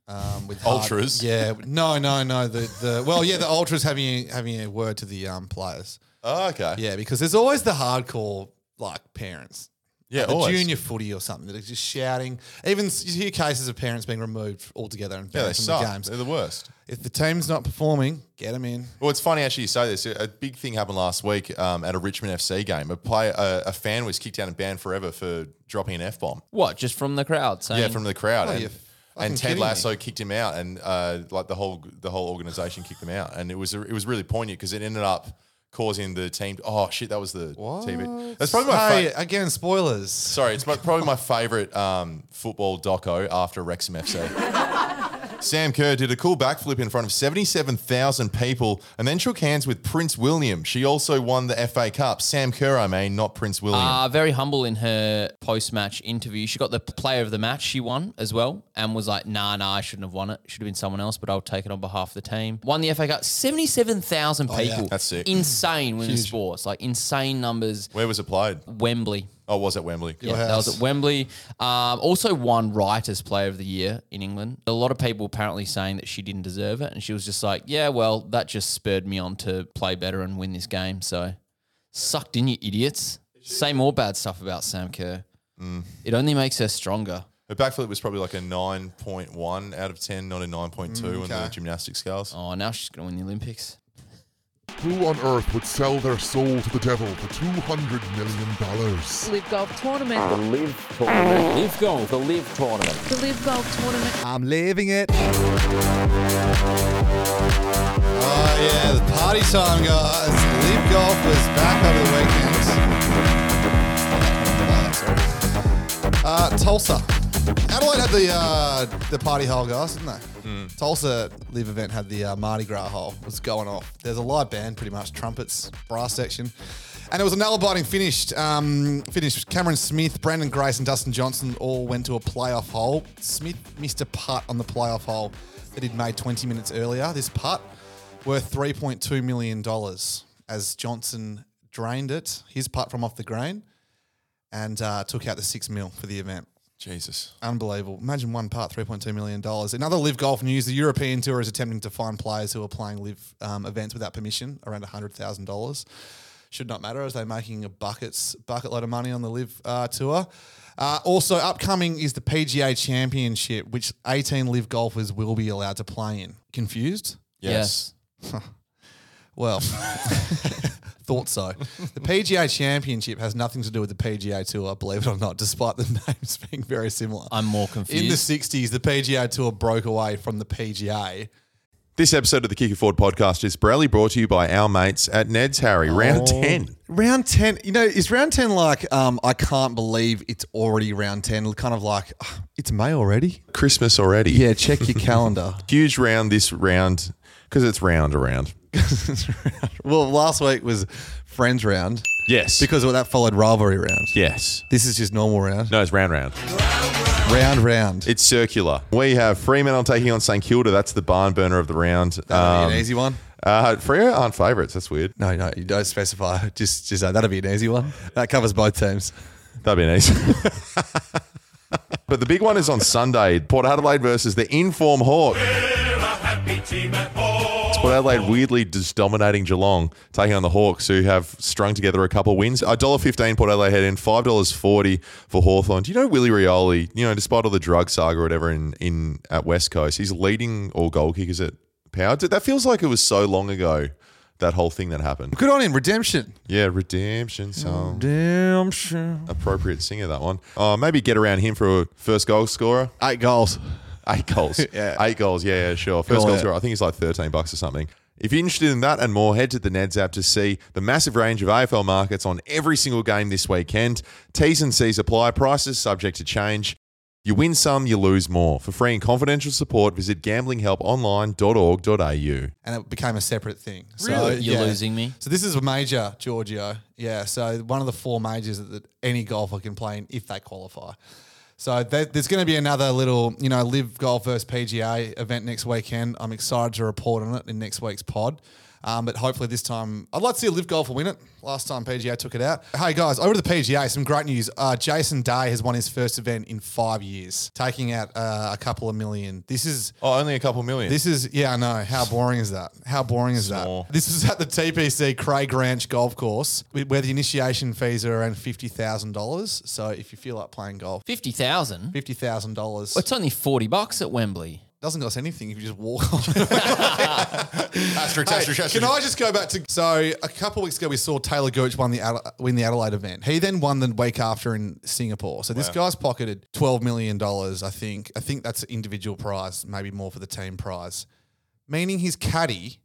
Um, with Ultras? yeah, no, no, no. The the well, yeah, the ultras having having a word to the um players. Oh, okay. Yeah, because there's always the hardcore like parents. Yeah, Like the always. junior footy or something that are just shouting. Even s- you hear cases of parents being removed altogether and Yeah, they banned from suck. the games. They're the worst. If the team's not performing, get them in. Well, it's funny actually you say this. A big thing happened last week um, at a Richmond FC game. A player, a, a fan was kicked out and banned forever for dropping an f bomb. What? Just from the crowd? Saying, Yeah, from the crowd. Oh, and you're fucking and Ted kidding me. Lasso kicked him out, and uh, like the whole the whole organization kicked him out, and it was it was really poignant because it ended up causing the team. Oh shit, that was the TV. That's probably my Hey, fa- again spoilers. Sorry, it's my, probably my favorite um, football doco after Wrexham FC. Sam Kerr did a cool backflip in front of 77,000 people and then shook hands with Prince William. She also won the FA Cup. Sam Kerr, I mean, not Prince William. Uh, very humble in her post match interview. She got the player of the match she won as well and was like, nah, nah, I shouldn't have won it. Should have been someone else, but I'll take it on behalf of the team. Won the FA Cup. 77,000 Oh, yeah. people. That's sick. Insane women's sports. Like insane numbers. Where was it played? Wembley. Oh, was it Wembley? Yeah, that was at Wembley. Um, also won Writers Player of the Year in England. A lot of people apparently saying that she didn't deserve it, and she was just like, "Yeah, well, that just spurred me on to play better and win this game." So, sucked in, you idiots. Say more bad stuff about Sam Kerr. Mm. It only makes her stronger. Her backflip was probably like a 9.1 out of 10, not a 9.2 Mm, on the okay. gymnastics scales. Oh, now she's going to win the Olympics. Who on earth would sell their soul to the devil for $200 million? The LIV Golf Tournament. The Live Tournament. LIV Golf, the Live Tournament. The LIV Golf Tournament. I'm living it. Oh yeah, the party time, guys. LIV golf was back over the weekend. Uh, Tulsa. Adelaide had the uh, the party hole, guys, didn't they? Tulsa Live event had the uh, Mardi Gras hole. It was going off. There's a live band, pretty much trumpets, brass section. And it was a nail-biting finish. Um, finish. Cameron Smith, Branden Grace, and Dustin Johnson all went to a playoff hole. Smith missed a putt on the playoff hole that he'd made 20 minutes earlier. This putt worth $3.2 million as Johnson drained it, his putt from off the green, and uh, took out the six mil for the event. Jesus. Unbelievable. Imagine one part, $3.2 million. In other LIV golf news, the European Tour is attempting to find players who are playing live um, events without permission, around $100,000. Should not matter as they're making a buckets, bucket load of money on the live uh, tour. Uh, also, upcoming is the PGA Championship, which 18 LIV golfers will be allowed to play in. Confused? Yes. well, thought so. The PGA Championship has nothing to do with the PGA Tour, believe it or not, despite the names being very similar. I'm more confused. In the 60s, the PGA Tour broke away from the PGA. This episode of the Kick It Forward podcast is proudly brought to you by our mates at Ned's Harry. Round Oh. 10. Round 10, you know, is round 10 like, um, I can't believe it's already round 10? Kind of like, "Ah, it's May already? Christmas already. Yeah, check your calendar. Huge round this round because it's round around. well, last week was Friends round. Yes. Because that followed rivalry round. Yes. This is just normal round. No, it's round round. Round round. It's circular. We have Fremantle taking on St Kilda. That's the barn burner of the round. That'll be an easy one. Uh, Freo aren't favourites. That's weird. No, no, you don't specify. Just, just uh, that'll be an easy one. That covers both teams. That'd be an easy. but the big one is on Sunday. Port Adelaide versus the inform Hawk. It's Port Adelaide weirdly just dominating Geelong, taking on the Hawks, who have strung together a couple of wins. $1.15 Port Adelaide head in, $5.40 for Hawthorn. Do you know Willie Rioli, you know, despite all the drug saga or whatever in, in at West Coast, he's leading all goal kickers at Power. That feels like it was so long ago, that whole thing that happened. Good on him. Redemption. Yeah, redemption song. Redemption. Appropriate singer, that one. Oh, maybe get around him for a first goal scorer. Eight goals. Eight goals. Yeah. Eight goals. Yeah, yeah, sure. First Cool, goal scorer. I think it's like 13 bucks or something. If you're interested in that and more, head to the Neds app to see the massive range of AFL markets on every single game this weekend. T's and C's apply. Prices subject to change. You win some, you lose more. For free and confidential support, visit gamblinghelponline.org.au. and it became a separate thing. Really? You're losing me? So this is a major, Giorgio. Yeah. So one of the four majors that, that any golfer can play in if they qualify. So there, there's going to be another little, you know, LIV golf versus PGA event next weekend. I'm excited to report on it in next week's pod. Um, but hopefully this time, I'd like to see a LIV golfer win it. Last time PGA took it out. Hey guys, over to the PGA. Some great news. Uh, Jason Day has won his first event in five years, taking out uh, a couple of million. This is oh, only a couple million. This is yeah, I know. How boring is that? How boring is Small. that? This is at the TPC Craig Ranch Golf Course, where the initiation fees are around fifty thousand dollars. So if you feel like playing golf, Fifty thousand. fifty thousand dollars. Well, it's only forty bucks at Wembley. Doesn't cost anything if you just walk on. Asterisk, Hey, asterisk, asterisk. Can I just go back to so a couple of weeks ago we saw Talor Gooch won the Adela- win the Adelaide event. He then won the week after in Singapore. So this guy's pocketed twelve million dollars. I think. I think that's an individual prize, maybe more for the team prize. Meaning his caddy,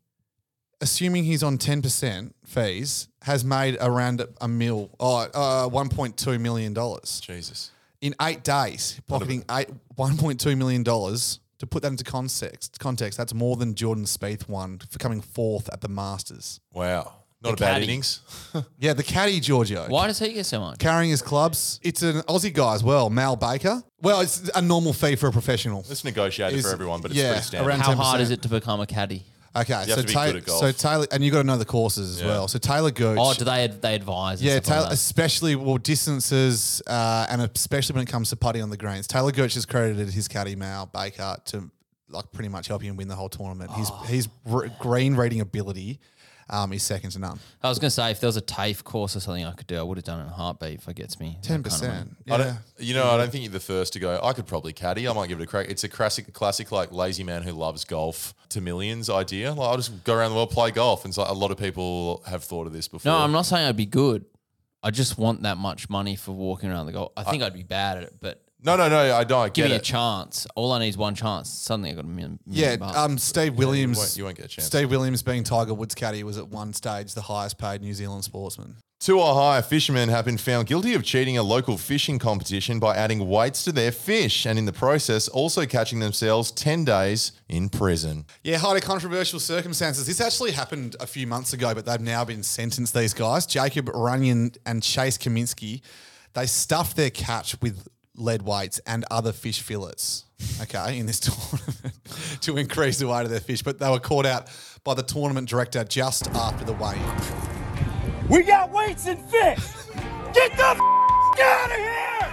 assuming he's on ten percent fees, has made around a mil, oh, uh, one point two million dollars Jesus. in eight days, pocketing eight one point two million dollars. To put that into context, context, that's more than Jordan Spieth won for coming fourth at the Masters. Wow. Not The a bad caddy. innings. Yeah, the caddy Giorgio. Why does he get so much? Carrying his clubs. It's an Aussie guy as well, Mal Baker. Well, it's a normal fee for a professional. It's negotiated Is- for everyone, but it's yeah, pretty standard. around How hard 10%. is it to become a caddy? Okay, have so, to be good at golf. so Talor, and you got to know the courses as Yeah. well. So Talor Gooch. Oh, do they they advise? and Yeah, stuff like Talor, that? especially well distances, uh, and especially when it comes to putting on the greens. Talor Gooch has credited his caddy Mal Baker to like pretty much help him win the whole tournament. His Oh. his r- green reading ability um, is second to none. I was going to say if there was a TAFE course or something I could do, I would have done it in a heartbeat if it gets me that Ten kind of money. percent. I don't, you know, I don't think you're the first to go. I could probably caddy. I might give it a crack. It's a classic, classic like lazy man who loves golf to millions idea. Like I'll just go around the world play golf, and so a lot of people have thought of this before. No, I'm not saying I'd be good. I just want that much money for walking around the golf. I think I, would be bad at it, but No, no, no. I don't give get me a it. chance. All I need is one chance. Suddenly I got a million. Yeah, bucks. um, Steve Williams. won't- you won't get a chance. Steve Williams, being Tiger Woods' caddy, was at one stage the highest paid New Zealand sportsman. Two Ohio fishermen have been found guilty of cheating a local fishing competition by adding weights to their fish, and in the process, also catching themselves ten days in prison. Yeah, highly controversial circumstances. This actually happened a few months ago, but they've now been sentenced. These guys, Jacob Runyan and Chase Cominsky, they stuffed their catch with lead weights and other fish fillets. Okay, in this tournament to increase the weight of their fish, but they were caught out by the tournament director just after the weigh-in. We got weights and fish. Get the f- out of here.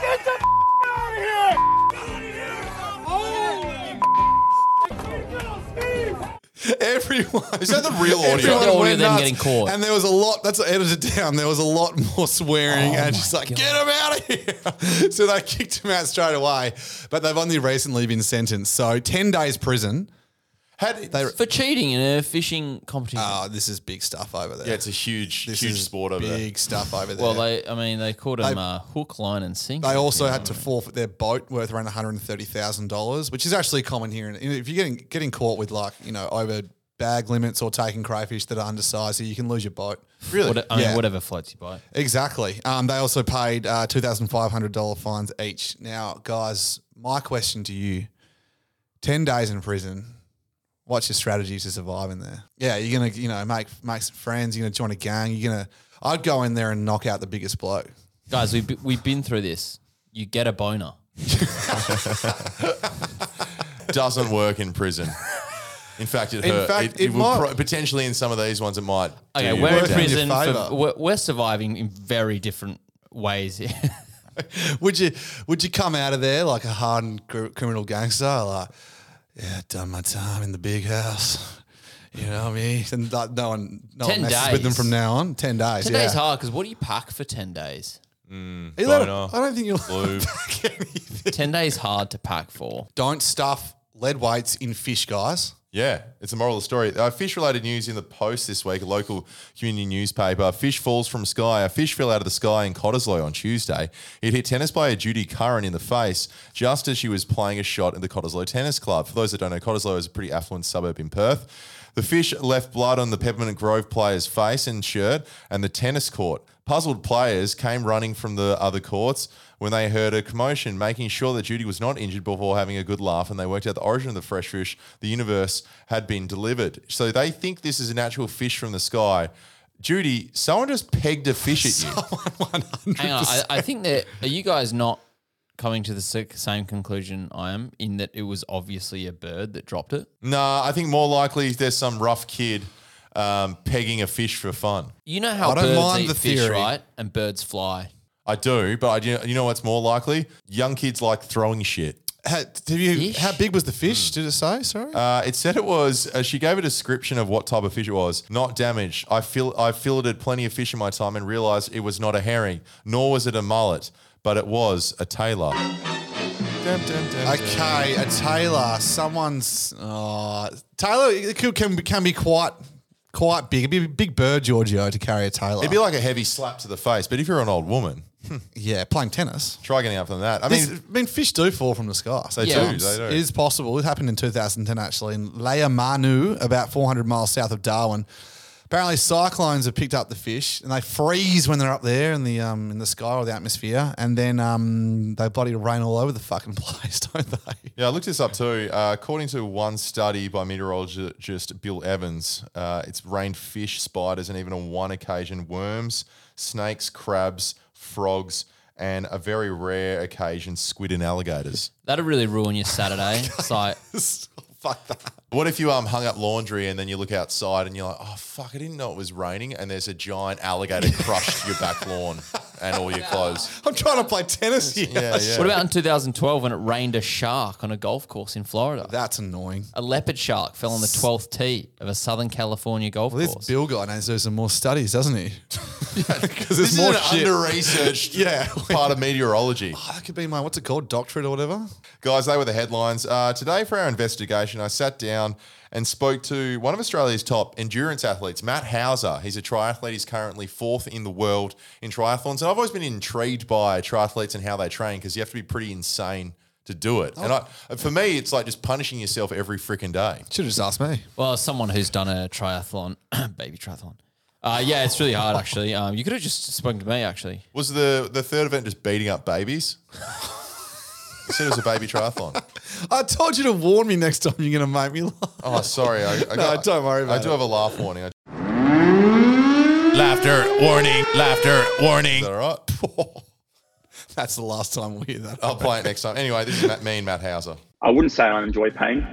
Get the f- out of here. Everyone Is that the real audio? everyone The audio went of them nuts. getting caught. And there was a lot. That's edited down. There was a lot more swearing, Oh and just like get him out of here. so they kicked him out straight away. But they've only recently been sentenced. So ten days prison. Had They, for cheating in a fishing competition. oh, this is big stuff over there. yeah, it's a huge, this huge is sport over big there. stuff over there. well, they, I mean, they called him They- uh, hook, line, and sinker. They also had to forfeit their boat worth around one hundred and thirty thousand dollars, which is actually common here. And if you're getting getting caught with like you know over bag limits or taking crayfish that are undersized, you can lose your boat. Really? What, I mean, Yeah. whatever floats your boat. Exactly. Um, they also paid uh, two thousand five hundred dollar fines each. Now, guys, my question to you: ten days in prison. What's your strategy to survive in there? Yeah, you're gonna you know make make some friends. You're gonna join a gang. You're gonna. I'd go in there and knock out the biggest bloke. Guys, we've, we've been through this. You get a boner. Doesn't work in prison. In fact, it In hurt. fact, it, it will might- pro- potentially in some of these ones it might. Okay, do you we're in work in your prison. favour. For, we're, we're surviving in very different ways. would you would you come out of there like a hardened cr- criminal gangster? Like, yeah, done my time in the big house. You know what I mean? And like, no one, no 10 one messes with them days. from now on. Ten days. ten yeah. days hard because what do you pack for ten days? You let it- Boner, I don't think you'll lube. ten days hard to pack for. Don't stuff lead weights in fish, guys. Yeah, it's a moral of the story. Uh, fish related news in the Post this week, a local community newspaper. Fish falls from sky. A fish fell out of the sky in Cottesloe on Tuesday. It hit tennis player Judy Curran in the face just as she was playing a shot at the Cottesloe Tennis Club. For those that don't know, Cottesloe is a pretty affluent suburb in Perth. The fish left blood on the Peppermint Grove player's face and shirt and the tennis court. Puzzled players came running from the other courts when they heard a commotion, making sure that Judy was not injured before having a good laugh, and they worked out the origin of the fresh fish, the universe, had been delivered. So they think this is an actual fish from the sky. Judy, someone just pegged a fish at you. Hang on, I, I think that are you guys not coming to the same conclusion I am in that it was obviously a bird that dropped it? Nah, I think more likely there's some rough kid um, pegging a fish for fun. You know how I don't birds mind eat the fish, theory. right? And birds fly. I do, but I do, you know what's more likely? Young kids like throwing shit. How, have you, how big was the fish? Did it say? Sorry. Uh, it said it was. Uh, she gave a description of what type of fish it was. Not damaged. I feel I filleted plenty of fish in my time and realised it was not a herring, nor was it a mullet, but it was a tailor. Okay, a tailor. Someone's uh, Taylor. It could, can can be quite quite big. It'd be a big bird, Giorgio, to carry a tailor. It'd be like a heavy slap to the face. But if you're an old woman, yeah, playing tennis. try getting up from that. I I mean, mean, I mean, fish do fall from the sky. They do, they do. It is possible. It happened in 2010, actually, in Lajamanu, about 400 miles south of Darwin. Apparently, cyclones have picked up the fish, and they freeze when they're up there in the um, in the sky or the atmosphere, and then um, they bloody rain all over the fucking place, don't they? Yeah, I looked this up too. Uh, according to one study by meteorologist Bill Evans, uh, it's rained fish, spiders, and even on one occasion, worms, snakes, crabs, frogs, and a very rare occasion, squid and alligators. That'd really ruin your Saturday. it's like, Fuck that. What if you um hung up laundry and then you look outside and you're like, oh fuck, I didn't know it was raining, and there's a giant alligator crushed your back lawn and all your clothes. I'm trying to play tennis here. Yeah, yeah. What about in 2012 when it rained a shark on a golf course in Florida? That's annoying. A leopard shark fell on the 12th tee of a Southern California golf Well, this course. Bill guy knows to do some more studies, doesn't he? Because This is more an shit. under-researched yeah. part of meteorology. Oh, that could be my what's it called, doctorate or whatever. Guys, they were the headlines. Uh, today, for our investigation, I sat down and spoke to one of Australia's top endurance athletes, Matt Hauser. He's a triathlete. He's currently fourth in the world in triathlons. And I've always been intrigued by triathletes and how they train because you have to be pretty insane to do it. And I, for me, it's like just punishing yourself every freaking day. Should have just asked me. Well, as someone who's done a triathlon, baby triathlon. Uh, yeah, it's really hard actually. Um, you could have just spoken to me actually. Was the, the third event just beating up babies? You said it was a baby triathlon. I told you to warn me next time you're going to make me laugh. Oh, sorry. I, I No, don't worry about I do have a laugh warning. I- Laughter warning. Laughter warning. Is that all right? That's the last time we'll hear that. I'll play it next time. Anyway, this is Matt, me and Matt Hauser. I wouldn't say I enjoy pain.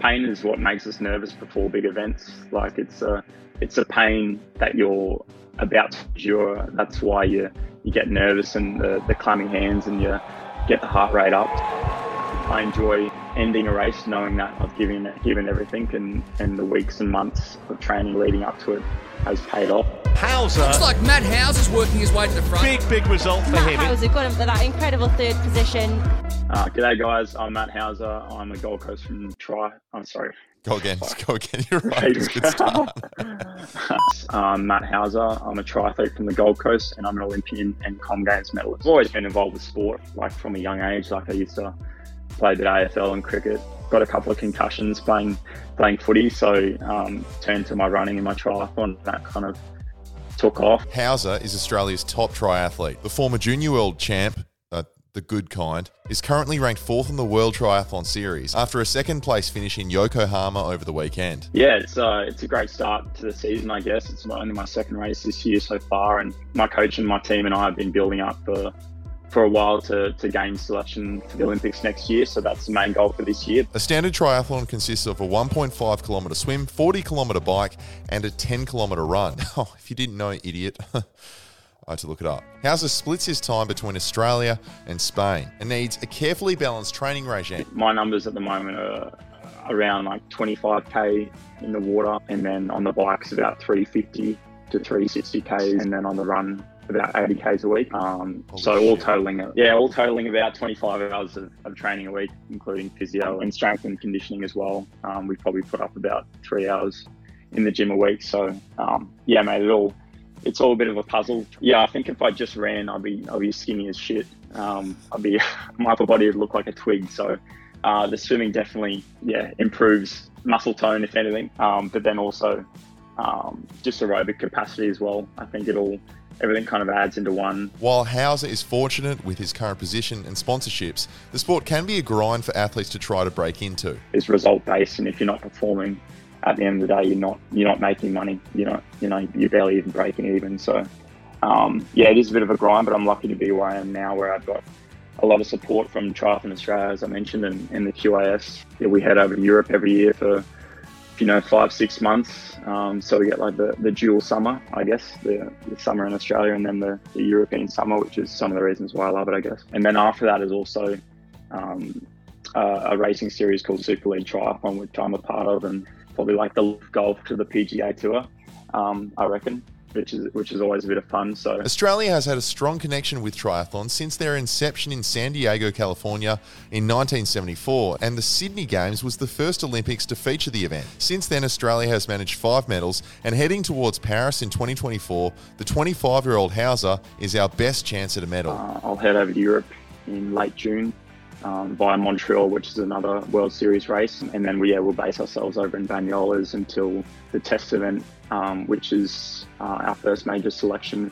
Pain is what makes us nervous before big events. Like it's a, it's a pain that you're about to endure. That's why you you get nervous and the, the clammy hands and you get the heart rate up. I enjoy ending a race knowing that I've given given everything and, and the weeks and months of training leading up to it has paid off. Hauser. Looks like Matt Hauser's working his way to the front. Big, big result for him. How's it got him for that incredible third position? Uh, g'day guys, I'm Matt Hauser. I'm a Gold Coast from Try. I'm sorry. Go again. Go again. You're right. It's a good start. I'm Matt Hauser. I'm a triathlete from the Gold Coast and I'm an Olympian and Com Games medalist. I've always been involved with sport, like from a young age. Like I used to play the AFL and cricket. Got a couple of concussions playing playing footy, so um, turned to my running and my triathlon. That kind of took off. Hauser is Australia's top triathlete. The former junior world champ, the good kind, is currently ranked fourth in the World Triathlon Series after a second place finish in Yokohama over the weekend. Yeah, it's uh, it's a great start to the season, I guess. It's only my second race this year so far, and my coach and my team and I have been building up for for a while to, to gain selection for the Olympics next year. So that's the main goal for this year. A standard triathlon consists of a 1.5 kilometre swim, 40 kilometre bike, and a 10 kilometre run. Oh, if you didn't know, idiot. I had to look it up. Hauser splits his time between Australia and Spain and needs a carefully balanced training regime. My numbers at the moment are around like 25k in the water, and then on the bikes about 350 to 360k, and then on the run about 80 k's a week. Um, so all totaling, yeah, all totaling about 25 hours of, of training a week, including physio and strength and conditioning as well. Um, we probably put up about three hours in the gym a week. So um, yeah, mate, it all it's all a bit of a puzzle. Yeah, I think if I just ran, I'd be I'd be skinny as shit. Um, I'd be my upper body would look like a twig. So uh, the swimming definitely yeah improves muscle tone if anything, um, but then also um, just aerobic capacity as well. I think it all everything kind of adds into one. While Hauser is fortunate with his current position and sponsorships, the sport can be a grind for athletes to try to break into. It's result based, and if you're not performing, at the end of the day, you're not you're not making money. You're not you know you're barely even breaking even. So um, yeah, it is a bit of a grind, but I'm lucky to be where I am now, where I've got a lot of support from Triathlon Australia, as I mentioned, and, and the QAS. Yeah, we head over to Europe every year for, you know, five, six months. Um, so we get like the, the dual summer, I guess, the, the summer in Australia and then the, the European summer, which is some of the reasons why I love it, I guess. And then after that is also um, uh, a racing series called Super League Triathlon, which I'm a part of, and probably like the golf to the PGA Tour, um, I reckon, which is which is always a bit of fun. So Australia has had a strong connection with triathlon since their inception in San Diego, California in 1974, and the Sydney Games was the first Olympics to feature the event. Since then, Australia has managed five medals, and heading towards Paris in 2024, the 25 year old Hauser is our best chance at a medal. uh, I'll head over to Europe in late June um, via Montreal, which is another World Series race, and then we yeah, we'll base ourselves over in Banyoles until the test event, um, which is uh, our first major selection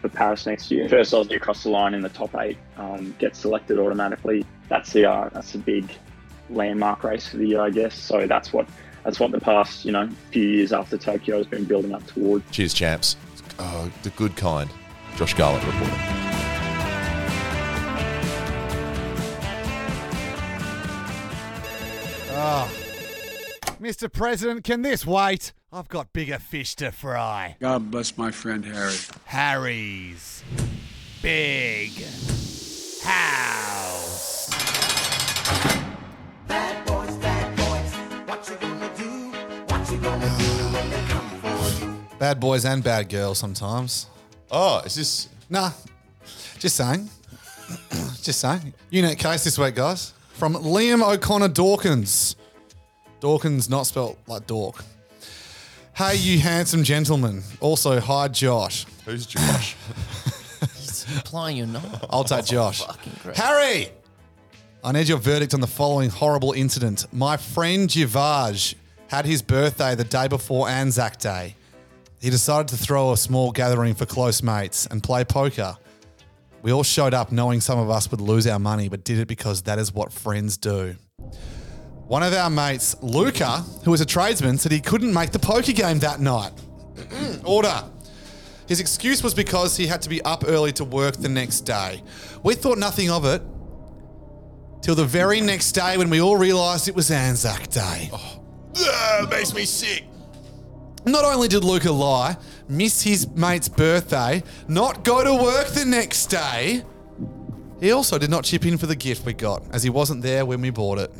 for Paris next year. First Aussie across the line in the top eight um, gets selected automatically. That's the uh, that's a big landmark race for the year, I guess. So that's what that's what the past you know few years after Tokyo has been building up towards. Cheers, champs. Oh, the good kind. Josh Garlett reporting. Ah. Oh. Mr. President, can this wait? I've got bigger fish to fry. God bless my friend Harry. Harry's Big House. Bad boys bad boys, what you gonna do? What you gonna do when they come for you? Bad boys and bad girls sometimes. Oh, is this? Nah, just saying. just saying. Unit case this week, guys. From Liam O'Connor Dawkins. Dawkins not spelt like dork. Hey, you handsome gentlemen. Also, hi, Josh. Who's Josh? He's you're not. I'll take oh, Josh. Fucking great. Harry! I need your verdict on the following horrible incident. My friend Jivaj had his birthday the day before Anzac Day. He decided to throw a small gathering for close mates and play poker. We all showed up knowing some of us would lose our money, but did it because that is what friends do. One of our mates, Luca, who was a tradesman, said he couldn't make the poker game that night. Order. His excuse was because he had to be up early to work the next day. We thought nothing of it till the very next day when we all realised it was Anzac Day. Oh, Ugh, makes me sick. Not only did Luca lie, miss his mate's birthday, not go to work the next day, he also did not chip in for the gift we got, as he wasn't there when we bought it.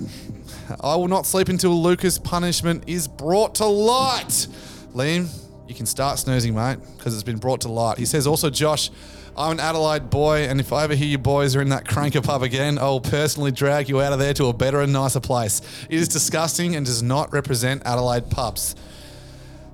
I will not sleep until Luca's punishment is brought to light. Liam, you can start snoozing, mate, because it's been brought to light. He says also, Josh, I'm an Adelaide boy, and if I ever hear you boys are in that cranker pub again, I will personally drag you out of there to a better and nicer place. It is disgusting and does not represent Adelaide pubs.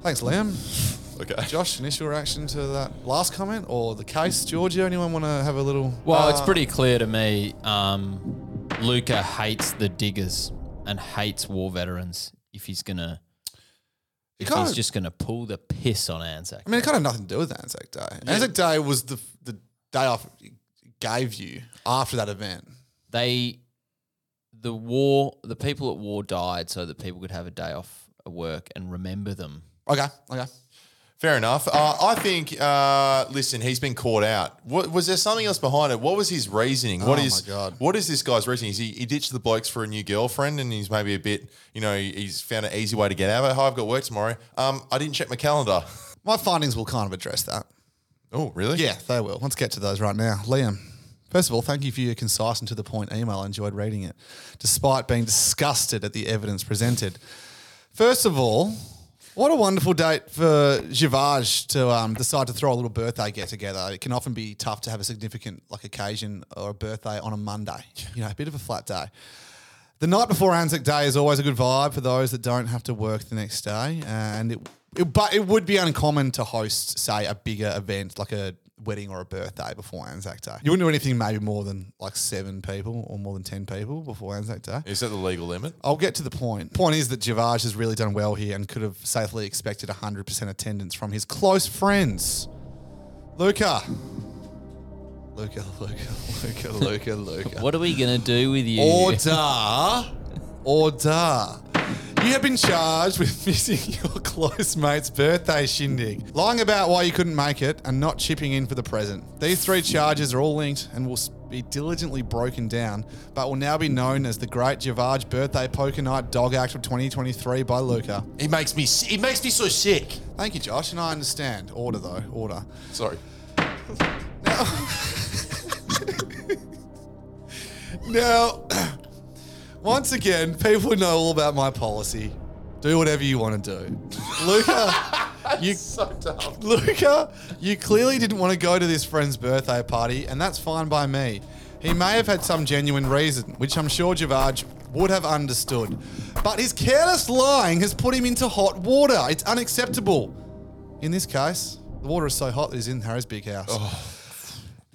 Thanks, Liam. Okay. Josh, initial reaction to that last comment or the case, Giorgio? Anyone want to have a little? Well, it's Uh, pretty clear to me. Um, Luca hates the diggers and hates war veterans. If he's gonna, if kinda- he's just gonna pull the piss on Anzac. I mean, it kind of nothing to do with Anzac Day. Anzac Day was the the day off it gave you after that event. They, the war, the people at war died so that people could have a day off at work and remember them. Okay, okay. Fair enough. Uh, I think. Uh, listen, he's been caught out. What, was there something else behind it? What was his reasoning? What Oh is? my God. What is this guy's reasoning? Is he, he ditched the blokes for a new girlfriend, and he's maybe a bit. You know, he's found an easy way to get out of it. Hi, I've got work tomorrow. Um, I didn't check my calendar. My findings will kind of address that. Oh, really? Yeah, they will. Let's get to those right now. Liam, first of all, thank you for your concise and to the point email. I enjoyed reading it, despite being disgusted at the evidence presented. First of all, what a wonderful date for Jivaj to um, decide to throw a little birthday get together. It can often be tough to have a significant like occasion or a birthday on a Monday. You know, a bit of a flat day. The night before Anzac Day is always a good vibe for those that don't have to work the next day, and it, it but it would be uncommon to host, say, a bigger event like a wedding or a birthday before Anzac Day. You wouldn't do anything maybe more than like seven people or more than ten people before Anzac Day. Is that the legal limit? I'll get to the point. Point is that Javaj has really done well here and could have safely expected 100% attendance from his close friends. Luca. Luca, Luca, Luca, Luca, Luca. What are we gonna do with you? Order. Order. You have been charged with missing your close mate's birthday shindig, lying about why you couldn't make it, and not chipping in for the present. These three charges are all linked and will be diligently broken down, but will now be known as the Great Javage Birthday Poker Night Dog Act of 2023 by Luca. It makes me it makes me so sick. Thank you, Josh, and I understand. Order though, order. Sorry. Now, once again, people know all about my policy. Do whatever you want to do. Luca, you so dumb. Luca, you clearly didn't want to go to this friend's birthday party, and that's fine by me. He may have had some genuine reason, which I'm sure Javage would have understood. But his careless lying has put him into hot water. It's unacceptable. In this case, the water is so hot that he's in Harry's big house.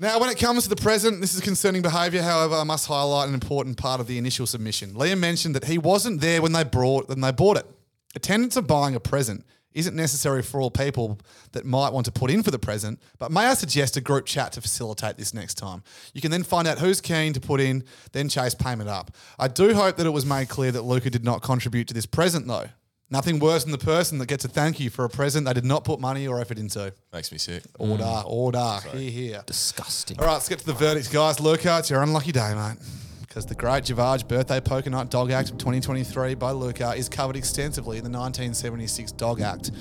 Now, when it comes to the present, this is concerning behaviour. However, I must highlight an important part of the initial submission. Liam mentioned that he wasn't there when they brought when they bought it. Attendance of buying a present isn't necessary for all people that might want to put in for the present, but may I suggest a group chat to facilitate this next time? You can then find out who's keen to put in, then chase payment up. I do hope that it was made clear that Luca did not contribute to this present, though. Nothing worse than the person that gets a thank you for a present they did not put money or effort into. Makes me sick. Order, Mm. order, here, here. Disgusting. All right, let's get to the verdicts, guys. Luca, it's your unlucky day, mate. Because the Great Javage Birthday Poker Night Dog Act of 2023 by Luca is covered extensively in the 1976 Dog Act.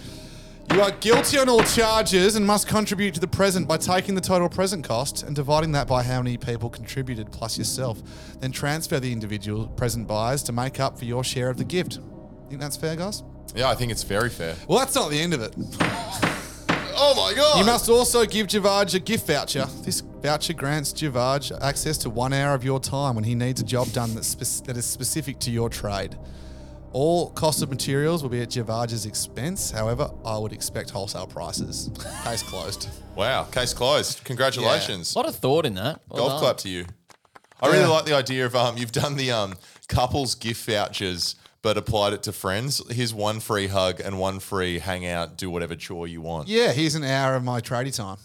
You are guilty on all charges and must contribute to the present by taking the total present cost and dividing that by how many people contributed plus yourself. Then transfer the individual present buyers to make up for your share of the gift. Think that's fair, guys? Yeah, I think it's very fair. Well, that's not the end of it. Oh my god! You must also give Javage a gift voucher. This voucher grants Javage access to one hour of your time when he needs a job done that's spec- that is specific to your trade. All cost of materials will be at Javage's expense. However, I would expect wholesale prices. Case closed. Wow, case closed. Congratulations. A lot of thought in that. Well Golf done. clap to you. I really Yeah. like the idea of um, you've done the um, couples gift vouchers, but applied it to friends. Here's one free hug and one free hangout. Do whatever chore you want. Yeah, here's an hour of my tradie time.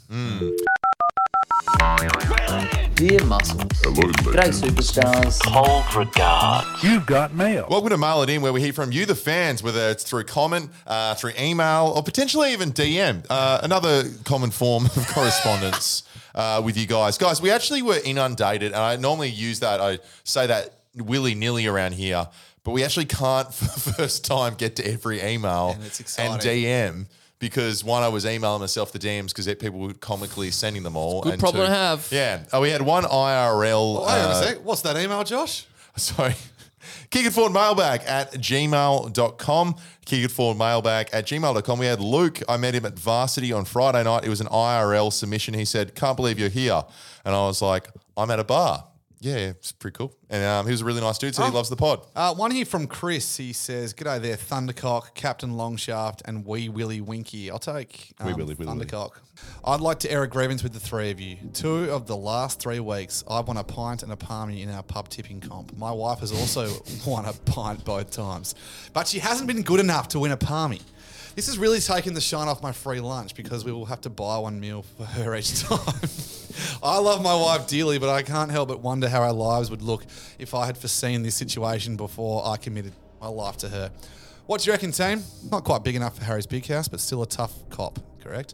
Dear Muscles. Hello, G'day, superstars. Cold regard. You've got mail. Welcome to Mail It In, where we hear from you, the fans, whether it's through comment, uh, through email, or potentially even DM. Uh, another common form of correspondence uh, with you guys. Guys, we actually were inundated, and I normally use that, I say that willy nilly around here, but we actually can't, for the first time, get to every email And and. DM. Because one, I was emailing myself the DMs because people were comically sending them all. Good and problem two- to have. Yeah. Oh, we had one IRL. Oh, hang on a uh, sec. What's that email, Josh? Sorry. Kick it forward mailbag at gmail.com. Kick it forward mailbag at gmail.com. We had Luke. I met him at Varsity on Friday night. It was an IRL submission. He said, Can't believe you're here. And I was like, I'm at a bar. Yeah, it's pretty cool. And um, he was a really nice dude. Said he Oh. loves the pod. Uh, one here from Chris. He says, G'day there, Thundercock, Captain Longshaft, and Wee Willie Winky. I'll take um, Wee Willie, Wee Willie. Thundercock. I'd like to air a grievance with the three of you. Two of the last three weeks, I've won a pint and a palmy in our pub tipping comp. My wife has also won a pint both times, but she hasn't been good enough to win a palmy. This has really taken the shine off my free lunch because we will have to buy one meal for her each time. I love my wife dearly, but I can't help but wonder how our lives would look if I had foreseen this situation before I committed my life to her. What do you reckon, team? Not quite big enough for Harry's big house, but still a tough cop, correct?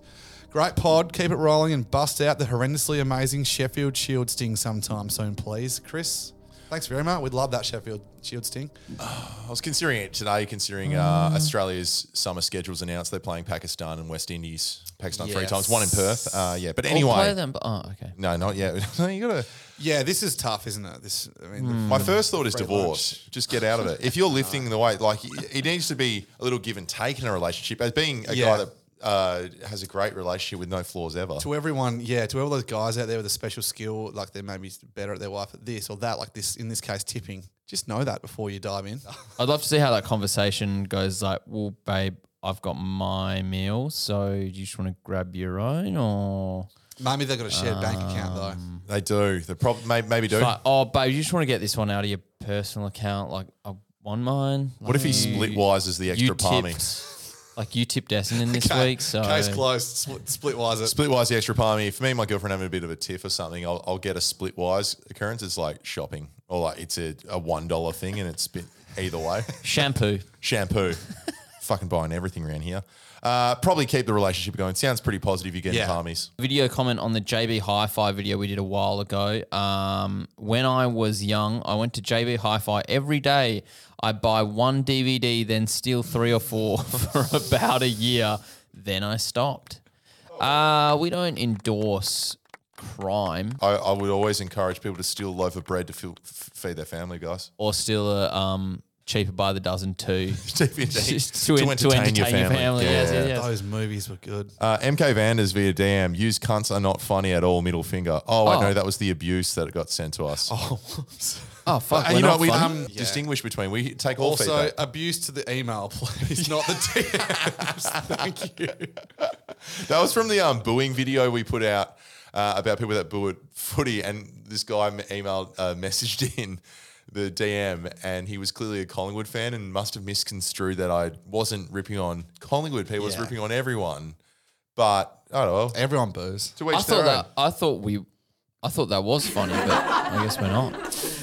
Great pod, keep it rolling and bust out the horrendously amazing Sheffield Shield sting sometime soon, please. Chris, thanks very much. We'd love that Sheffield Shield sting. I was considering it today, considering uh, Australia's summer schedules announced. They're playing Pakistan and West Indies. Pakistan three Yes. times, one in Perth. Uh, yeah, but We'll anyway. play them, but- oh, okay. No, not yet. no, you got to. Yeah, this is tough, isn't it? This, I mean, the- My first thought is free divorce. Just get out of it. If you're lifting the weight, like it needs to be a little give and take in a relationship. As being a Yeah. guy that uh, has a great relationship with no flaws ever. to everyone, yeah, to all those guys out there with a special skill, like they're maybe better at their wife at this or that, like this, in this case, tipping. Just know that before you dive in. I'd love to see how that conversation goes. Like, well, babe, I've got my meal, so do you just want to grab your own, or Maybe they've got a shared bank account though. They do. They probably maybe, maybe do. Like, oh, babe, you just want to get this one out of your personal account? Like, I want mine. What if he split wise as the extra you palmy? Tipped- Like you tipped Essendon this Okay, week, so Case closed. Split, split wise it. Splitwise the extra palmy. If me and my girlfriend having a bit of a tiff or something, I'll, I'll get a splitwise occurrence. It's like shopping, or like it's a, a one dollar thing, and it's been either way. Shampoo. Shampoo. fucking buying everything around here. Uh, probably keep the relationship going. Sounds pretty positive. You're getting Yeah. palmies. Video comment on the JB Hi-Fi video we did a while ago. Um, when I was young, I went to JB Hi-Fi every day. I buy one DVD, then steal three or four for about a year. Then I stopped. Uh, we don't endorse crime I, I would always encourage people to steal a loaf of bread to fill, f- feed their family, guys. or steal a um, cheaper by the dozen too. TVD. Just To entertain your family. Yes, Yeah. yes, yes. Those movies were good. Uh, MK Vanders via DM. Use cunts are not funny at all. Middle finger. Oh, I Oh. know that was the abuse that got sent to us. Oh, Oh fuck! And we're you know not? We funny? um, distinguish between. We take all also, feedback. abuse to the email, please, not the DMs. Thank you. That was from the um, booing video we put out uh, about people that boo at footy, and this guy emailed, uh, messaged in the DM, and he was clearly a Collingwood fan and must have misconstrued that I wasn't ripping on Collingwood. He was Yeah. ripping on everyone, but I don't know. Everyone boos. To each I their thought own. that I thought we, I thought that was funny, but I guess we're not.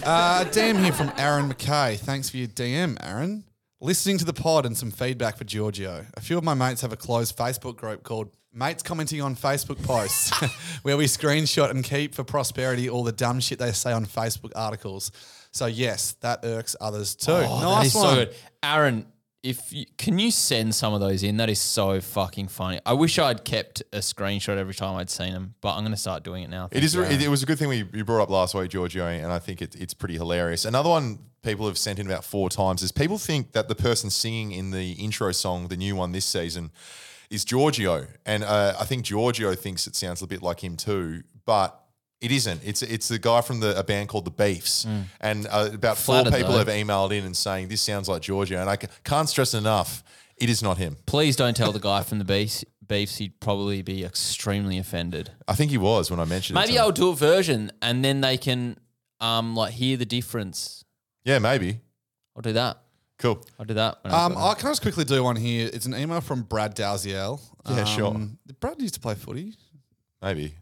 Uh, DM here from Aaron McKay. Thanks for your DM, Aaron. Listening to the pod and some feedback for Giorgio. A few of my mates have a closed Facebook group called Mates Commenting on Facebook Posts, where we screenshot and keep for prosperity all the dumb shit they say on Facebook articles. So, yes, that irks others too. Oh, nice is one. so good, Aaron. If you, can you send some of those in? That is so fucking funny. I wish I'd kept a screenshot every time I'd seen them, but I'm going to start doing it now. It is. You, It, it was a good thing we you brought up last week, Giorgio, and I think it, it's pretty hilarious. Another one people have sent in about four times is people think that the person singing in the intro song, the new one this season, is Giorgio, and uh, I think Giorgio thinks it sounds a bit like him too, but. It isn't. It's it's the guy from the a band called the Beefs, Mm. and uh, about Flattered, four people though. have emailed in and saying this sounds like Giorgio, and I can't stress enough, it is not him. Please don't tell the guy from the beefs. Beefs, he'd probably be extremely offended. I think he was when I mentioned. it Maybe to. I'll do a version, and then they can, um, like hear the difference. Yeah, maybe. I'll do that. Cool. I'll do that. when I Um. I can just quickly do one here. It's an email from Brad Dalziel. Yeah, sure. Um, Brad used to play footy. Maybe.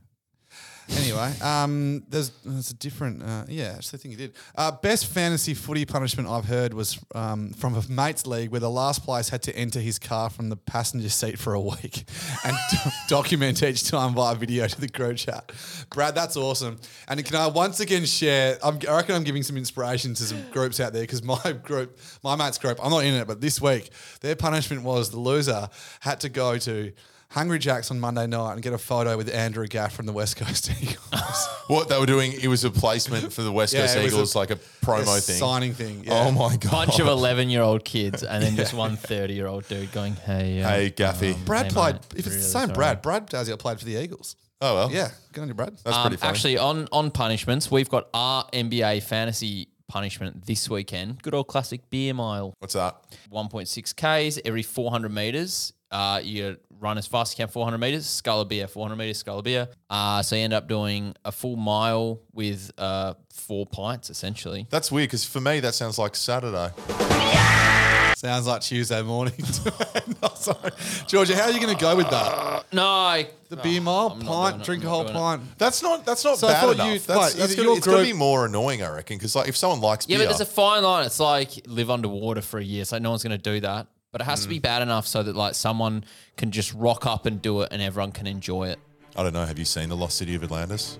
Anyway, um, there's there's a different. Uh, yeah, actually, I think he did. Uh, best fantasy footy punishment I've heard was um, from a mates league where the last place had to enter his car from the passenger seat for a week and do- document each time via video to the group chat. Brad, that's awesome. And can I once again share? I'm, I reckon I'm giving some inspiration to some groups out there because my group, my mates group, I'm not in it, but this week their punishment was the loser had to go to. Hungry Jacks on Monday night and get a photo with Andrew Gaff from the West Coast Eagles. What they were doing, it was a placement for the West Yeah, Coast it was Eagles, a- like a promo a thing, signing thing, yeah. Oh my god! bunch of 11 year old kids and then just one 30 year old dude going, hey, uh, Hey, Gaffy. um, Brad hey, played. mate, if it's really the same sorry." Brad, Brad Dalziel played for the Eagles. Oh well, Yeah, good on you, Brad. that's Um, pretty funny. Actually, on on punishments, we've got our NBA fantasy punishment this weekend. Good old classic beer mile. What's that? 1.6 Ks every 400 meters. Uh, you run as fast as you can 400 meters, skull a beer, 400 meters, skull a beer. Uh, so you end up doing a full mile with uh, four pints essentially. That's weird because for me that sounds like Saturday. Sounds like Tuesday morning. no, sorry, Georgia. How are you going to go with that? No, I, The beer mile, I'm pint, doing it, drink a I'm whole not it. pint. That's not that's not So I bad thought enough. you- that's what, that's gonna, it's going to be more annoying, I reckon. Because like if someone likes beer. Yeah, beer, but there's a fine line. It's like live underwater for a year. It's like no one's going to do that. But it has Mm. to be bad enough so that like someone can just rock up and do it and everyone can enjoy it. I don't know. Have you seen the Lost City of Atlantis?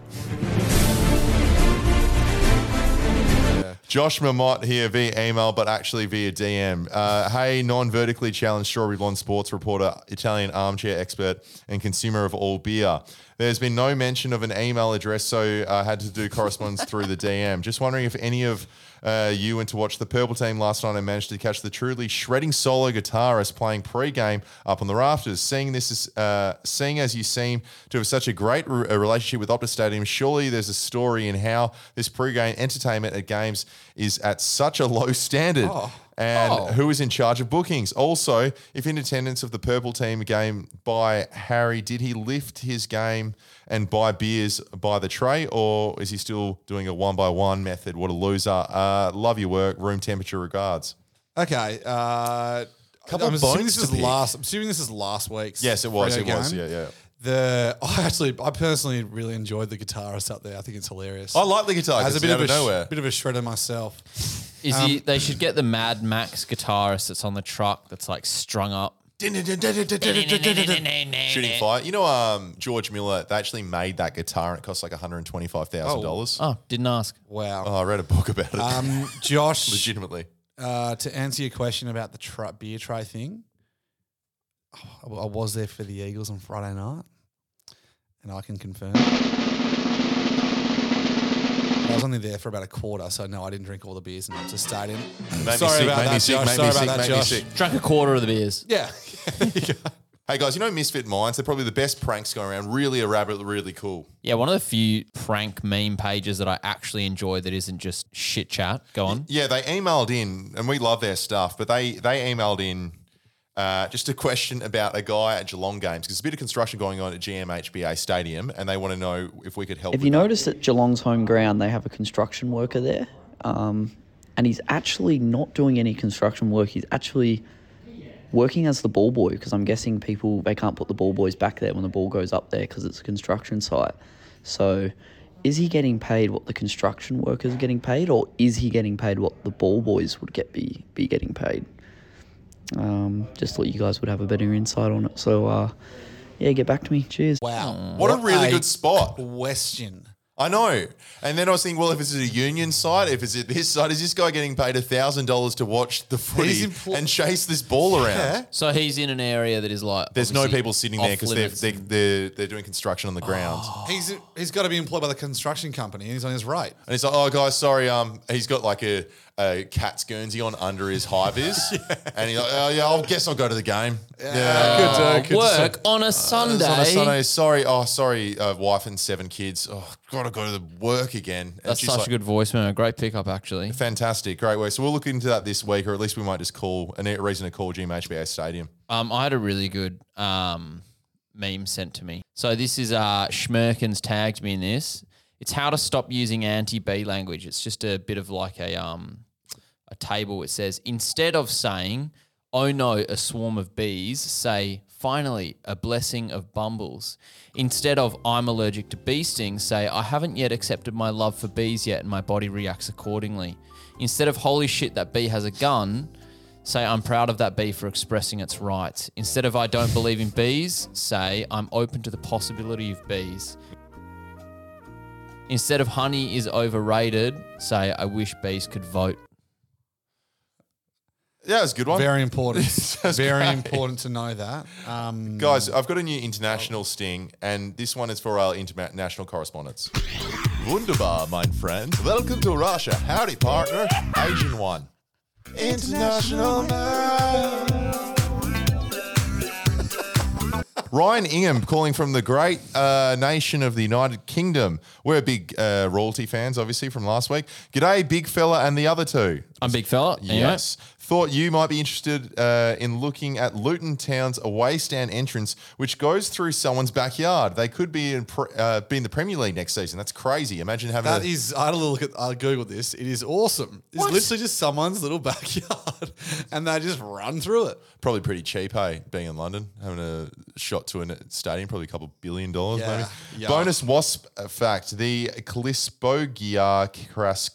Josh Mamott here via email, but actually via DM. Uh, hey, non vertically challenged Strawberry Blonde sports reporter, Italian armchair expert, and consumer of all beer. There's been no mention of an email address, so I had to do correspondence through the DM. Just wondering if any of uh, you went to watch the Purple Team last night and managed to catch the truly shredding solo guitarist playing pre-game up on the rafters. Seeing this, is, uh, seeing as you seem to have such a great re- relationship with Optus Stadium, surely there's a story in how this pre-game entertainment at games is at such a low standard. And Oh. who is in charge of bookings? Also, if in attendance of the Purple Team game by Harry, did he lift his game and buy beers by the tray, or is he still doing a one by one method? What a loser! Uh, love your work. Room temperature regards. Okay. Uh, Couple I'm of assuming this is pick. last. I'm assuming this is last week's. Yes, it was. It was. Yeah, yeah. The I actually, I personally really enjoyed the guitarist up there. I think it's hilarious. I like the guitar. As a 'cause bit it's of a of nowhere. sh- bit of a shredder myself. Is Um, he? They should get the Mad Max guitarist that's on the truck that's like strung up. Shooting fire. You know, um, George Miller, they actually made that guitar and it cost like $125,000. Oh, didn't ask. Wow. Oh, I read a book about it. Um, Josh, Legitimately. uh, to answer your question about the tr- beer tray thing, I I was there for the Eagles on Friday night, and I can confirm. I was only there for about a quarter, so no, I didn't drink all the beers and went to stadium. me Sorry about that, sick, Josh. Sorry about that, Josh. Drank a quarter of the beers. Yeah. Hey guys, you know Misfit Minds? They're probably the best pranks going around. Really elaborate, really cool. Yeah, one of the few prank meme pages that I actually enjoy that isn't just shit chat. Go on. Yeah, they emailed in, and we love their stuff, but they they emailed in uh, just a question about a guy at Geelong games because there's a bit of construction going on at GMHBA Stadium, and they want to know if we could help. Have you that. noticed at Geelong's home ground they have a construction worker there? Um, and he's actually not doing any construction work. He's actually working as the ball boy because I'm guessing people they can't put the ball boys back there when the ball goes up there because it's a construction site. So, is he getting paid what the construction workers are getting paid, or is he getting paid what the ball boys would get be be getting paid? Um, just thought you guys would have a better insight on it. So, uh, yeah, get back to me. Cheers. Wow. What a really good spot. Question. I know. And then I was thinking, well, if it's at a union site, if it's at this site, is this guy getting paid thousand dollars to watch the footy He's and chase this ball around? Yeah. So he's in an area that is like There's no people sitting there because they're, they're, they're, they're doing construction on the ground. He's he's got to be employed by the construction company, and he's on his right. And he's like, oh, guys, sorry. Um, he's got like a, a cat's Guernsey on under his high vis. And he's like, oh, yeah, I guess I'll go to the game. Yeah, good, uh, good to work see. on a It's Sunday. on a Sunday. Sorry. Oh, sorry, uh, wife and seven kids. Oh, got to go to the work again. And That's she's such like, a good voice memo. Great pickup, actually. Fantastic. Great work. So we'll look into that this week, or at least we might just call a reason to call GMHBA Stadium. Um, I had a really good um, meme sent to me. So this is uh, Schmerkins tagged me in this. It's how to stop using anti-B language. It's just a bit of like a um, a table. It says instead of saying "Oh no, a swarm of bees," say "Finally, a blessing of bumbles." Instead of "I'm allergic to bee stings," say "I haven't yet accepted my love for bees yet, and my body reacts accordingly." Instead of "Holy shit, that bee has a gun," Say, I'm proud of that bee for expressing its rights. Instead of I don't believe in bees, say, I'm open to the possibility of bees. Instead of honey is overrated, say, I wish bees could vote. Yeah, it's a good one. Very important. Very great. important to know that. Um, Guys, I've got a new international sting, and this one is for our international correspondents. Wunderbar, mein friend. Welcome to Russia. Howdy, partner. Asian one. International Ryan Ingham calling from the great uh, nation of the United Kingdom. We're big uh, royalty fans, obviously, from last week. G'day, big fella, and the other two. I'm big fella. anyway. Yes. Thought you might be interested uh, in looking at Luton Town's away stand entrance, which goes through someone's backyard. They could be in, pre- uh, be in the Premier League next season. That's crazy. Imagine having That a, is, I had a little look at, I googled this. It is awesome. It's What? literally just someone's little backyard, and they just run through it. probably pretty cheap, hey, being in London, having a shot to a stadium, probably a couple billion dollars, Yeah. maybe. Yeah. Bonus wasp fact: the Calispogia crascidata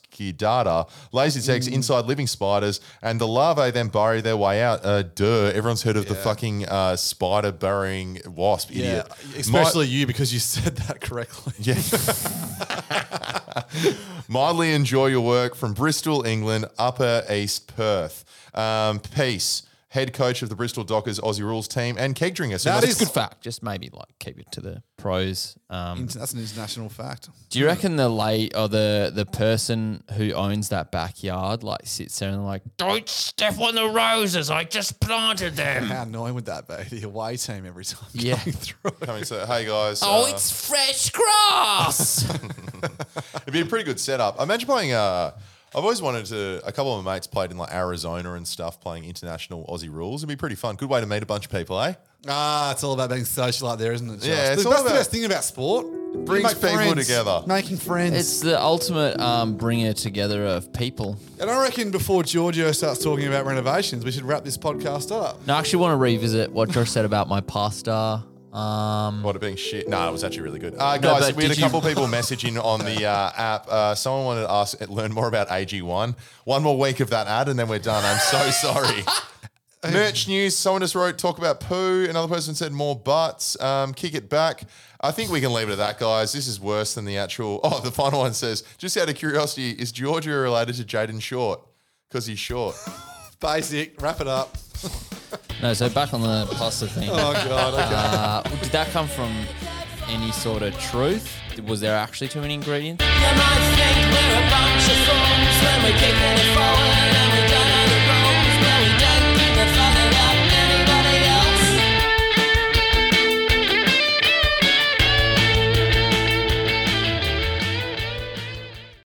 lays its Mm. eggs inside living spiders, and the larvae then bury their way out. Uh, duh! Everyone's heard of the fucking uh, spider burrowing wasp, idiot. Especially you because you said that correctly. Yeah. Mildly enjoy your work from Bristol, England, Upper East Perth. Um, peace. Head coach of the Bristol Dockers Aussie Rules team and keg drinker. So That that's is- Good fact. Just maybe like keep it to the pros. Um, Inter- That's an international fact. do you reckon the late or the the person who owns that backyard like sits there and like don't step on the roses? I just planted them. How annoying would that be? The away team every time Yeah. going through. coming and hey guys. Oh, uh, it's fresh grass. It'd be a pretty good setup. Imagine playing. Uh, I've always wanted to. A couple of my mates played in like Arizona and stuff, playing international Aussie rules. It'd be pretty fun. Good way to meet a bunch of people, eh? Ah, it's all about being social out there, isn't it? Josh? Yeah, it's That's all the about- best thing about sport. You Brings make people friends. together. Making friends. it's the ultimate um, bringer together of people. and I reckon before Giorgio starts talking about renovations, we should wrap this podcast up. Now, I actually want to revisit what Josh said about my pasta Um, what it being shit? No, it was actually really good. Uh, guys, but we had a did you- couple people messaging on the uh, app. Uh, someone wanted to ask, learn more about AG1. One more week of that ad, and then we're done. I'm so sorry. Merch news. Someone just wrote, talk about poo. Another person said more butts. Um, kick it back. I think we can leave it at that, guys. This is worse than the actual. Oh, the final one says, just out of curiosity, is Georgia related to Jayden Short? Because he's short. Basic. Wrap it up. No, so back on the pasta thing. Oh, God, okay. Uh, did that come from any sort of truth? Was there actually too many ingredients?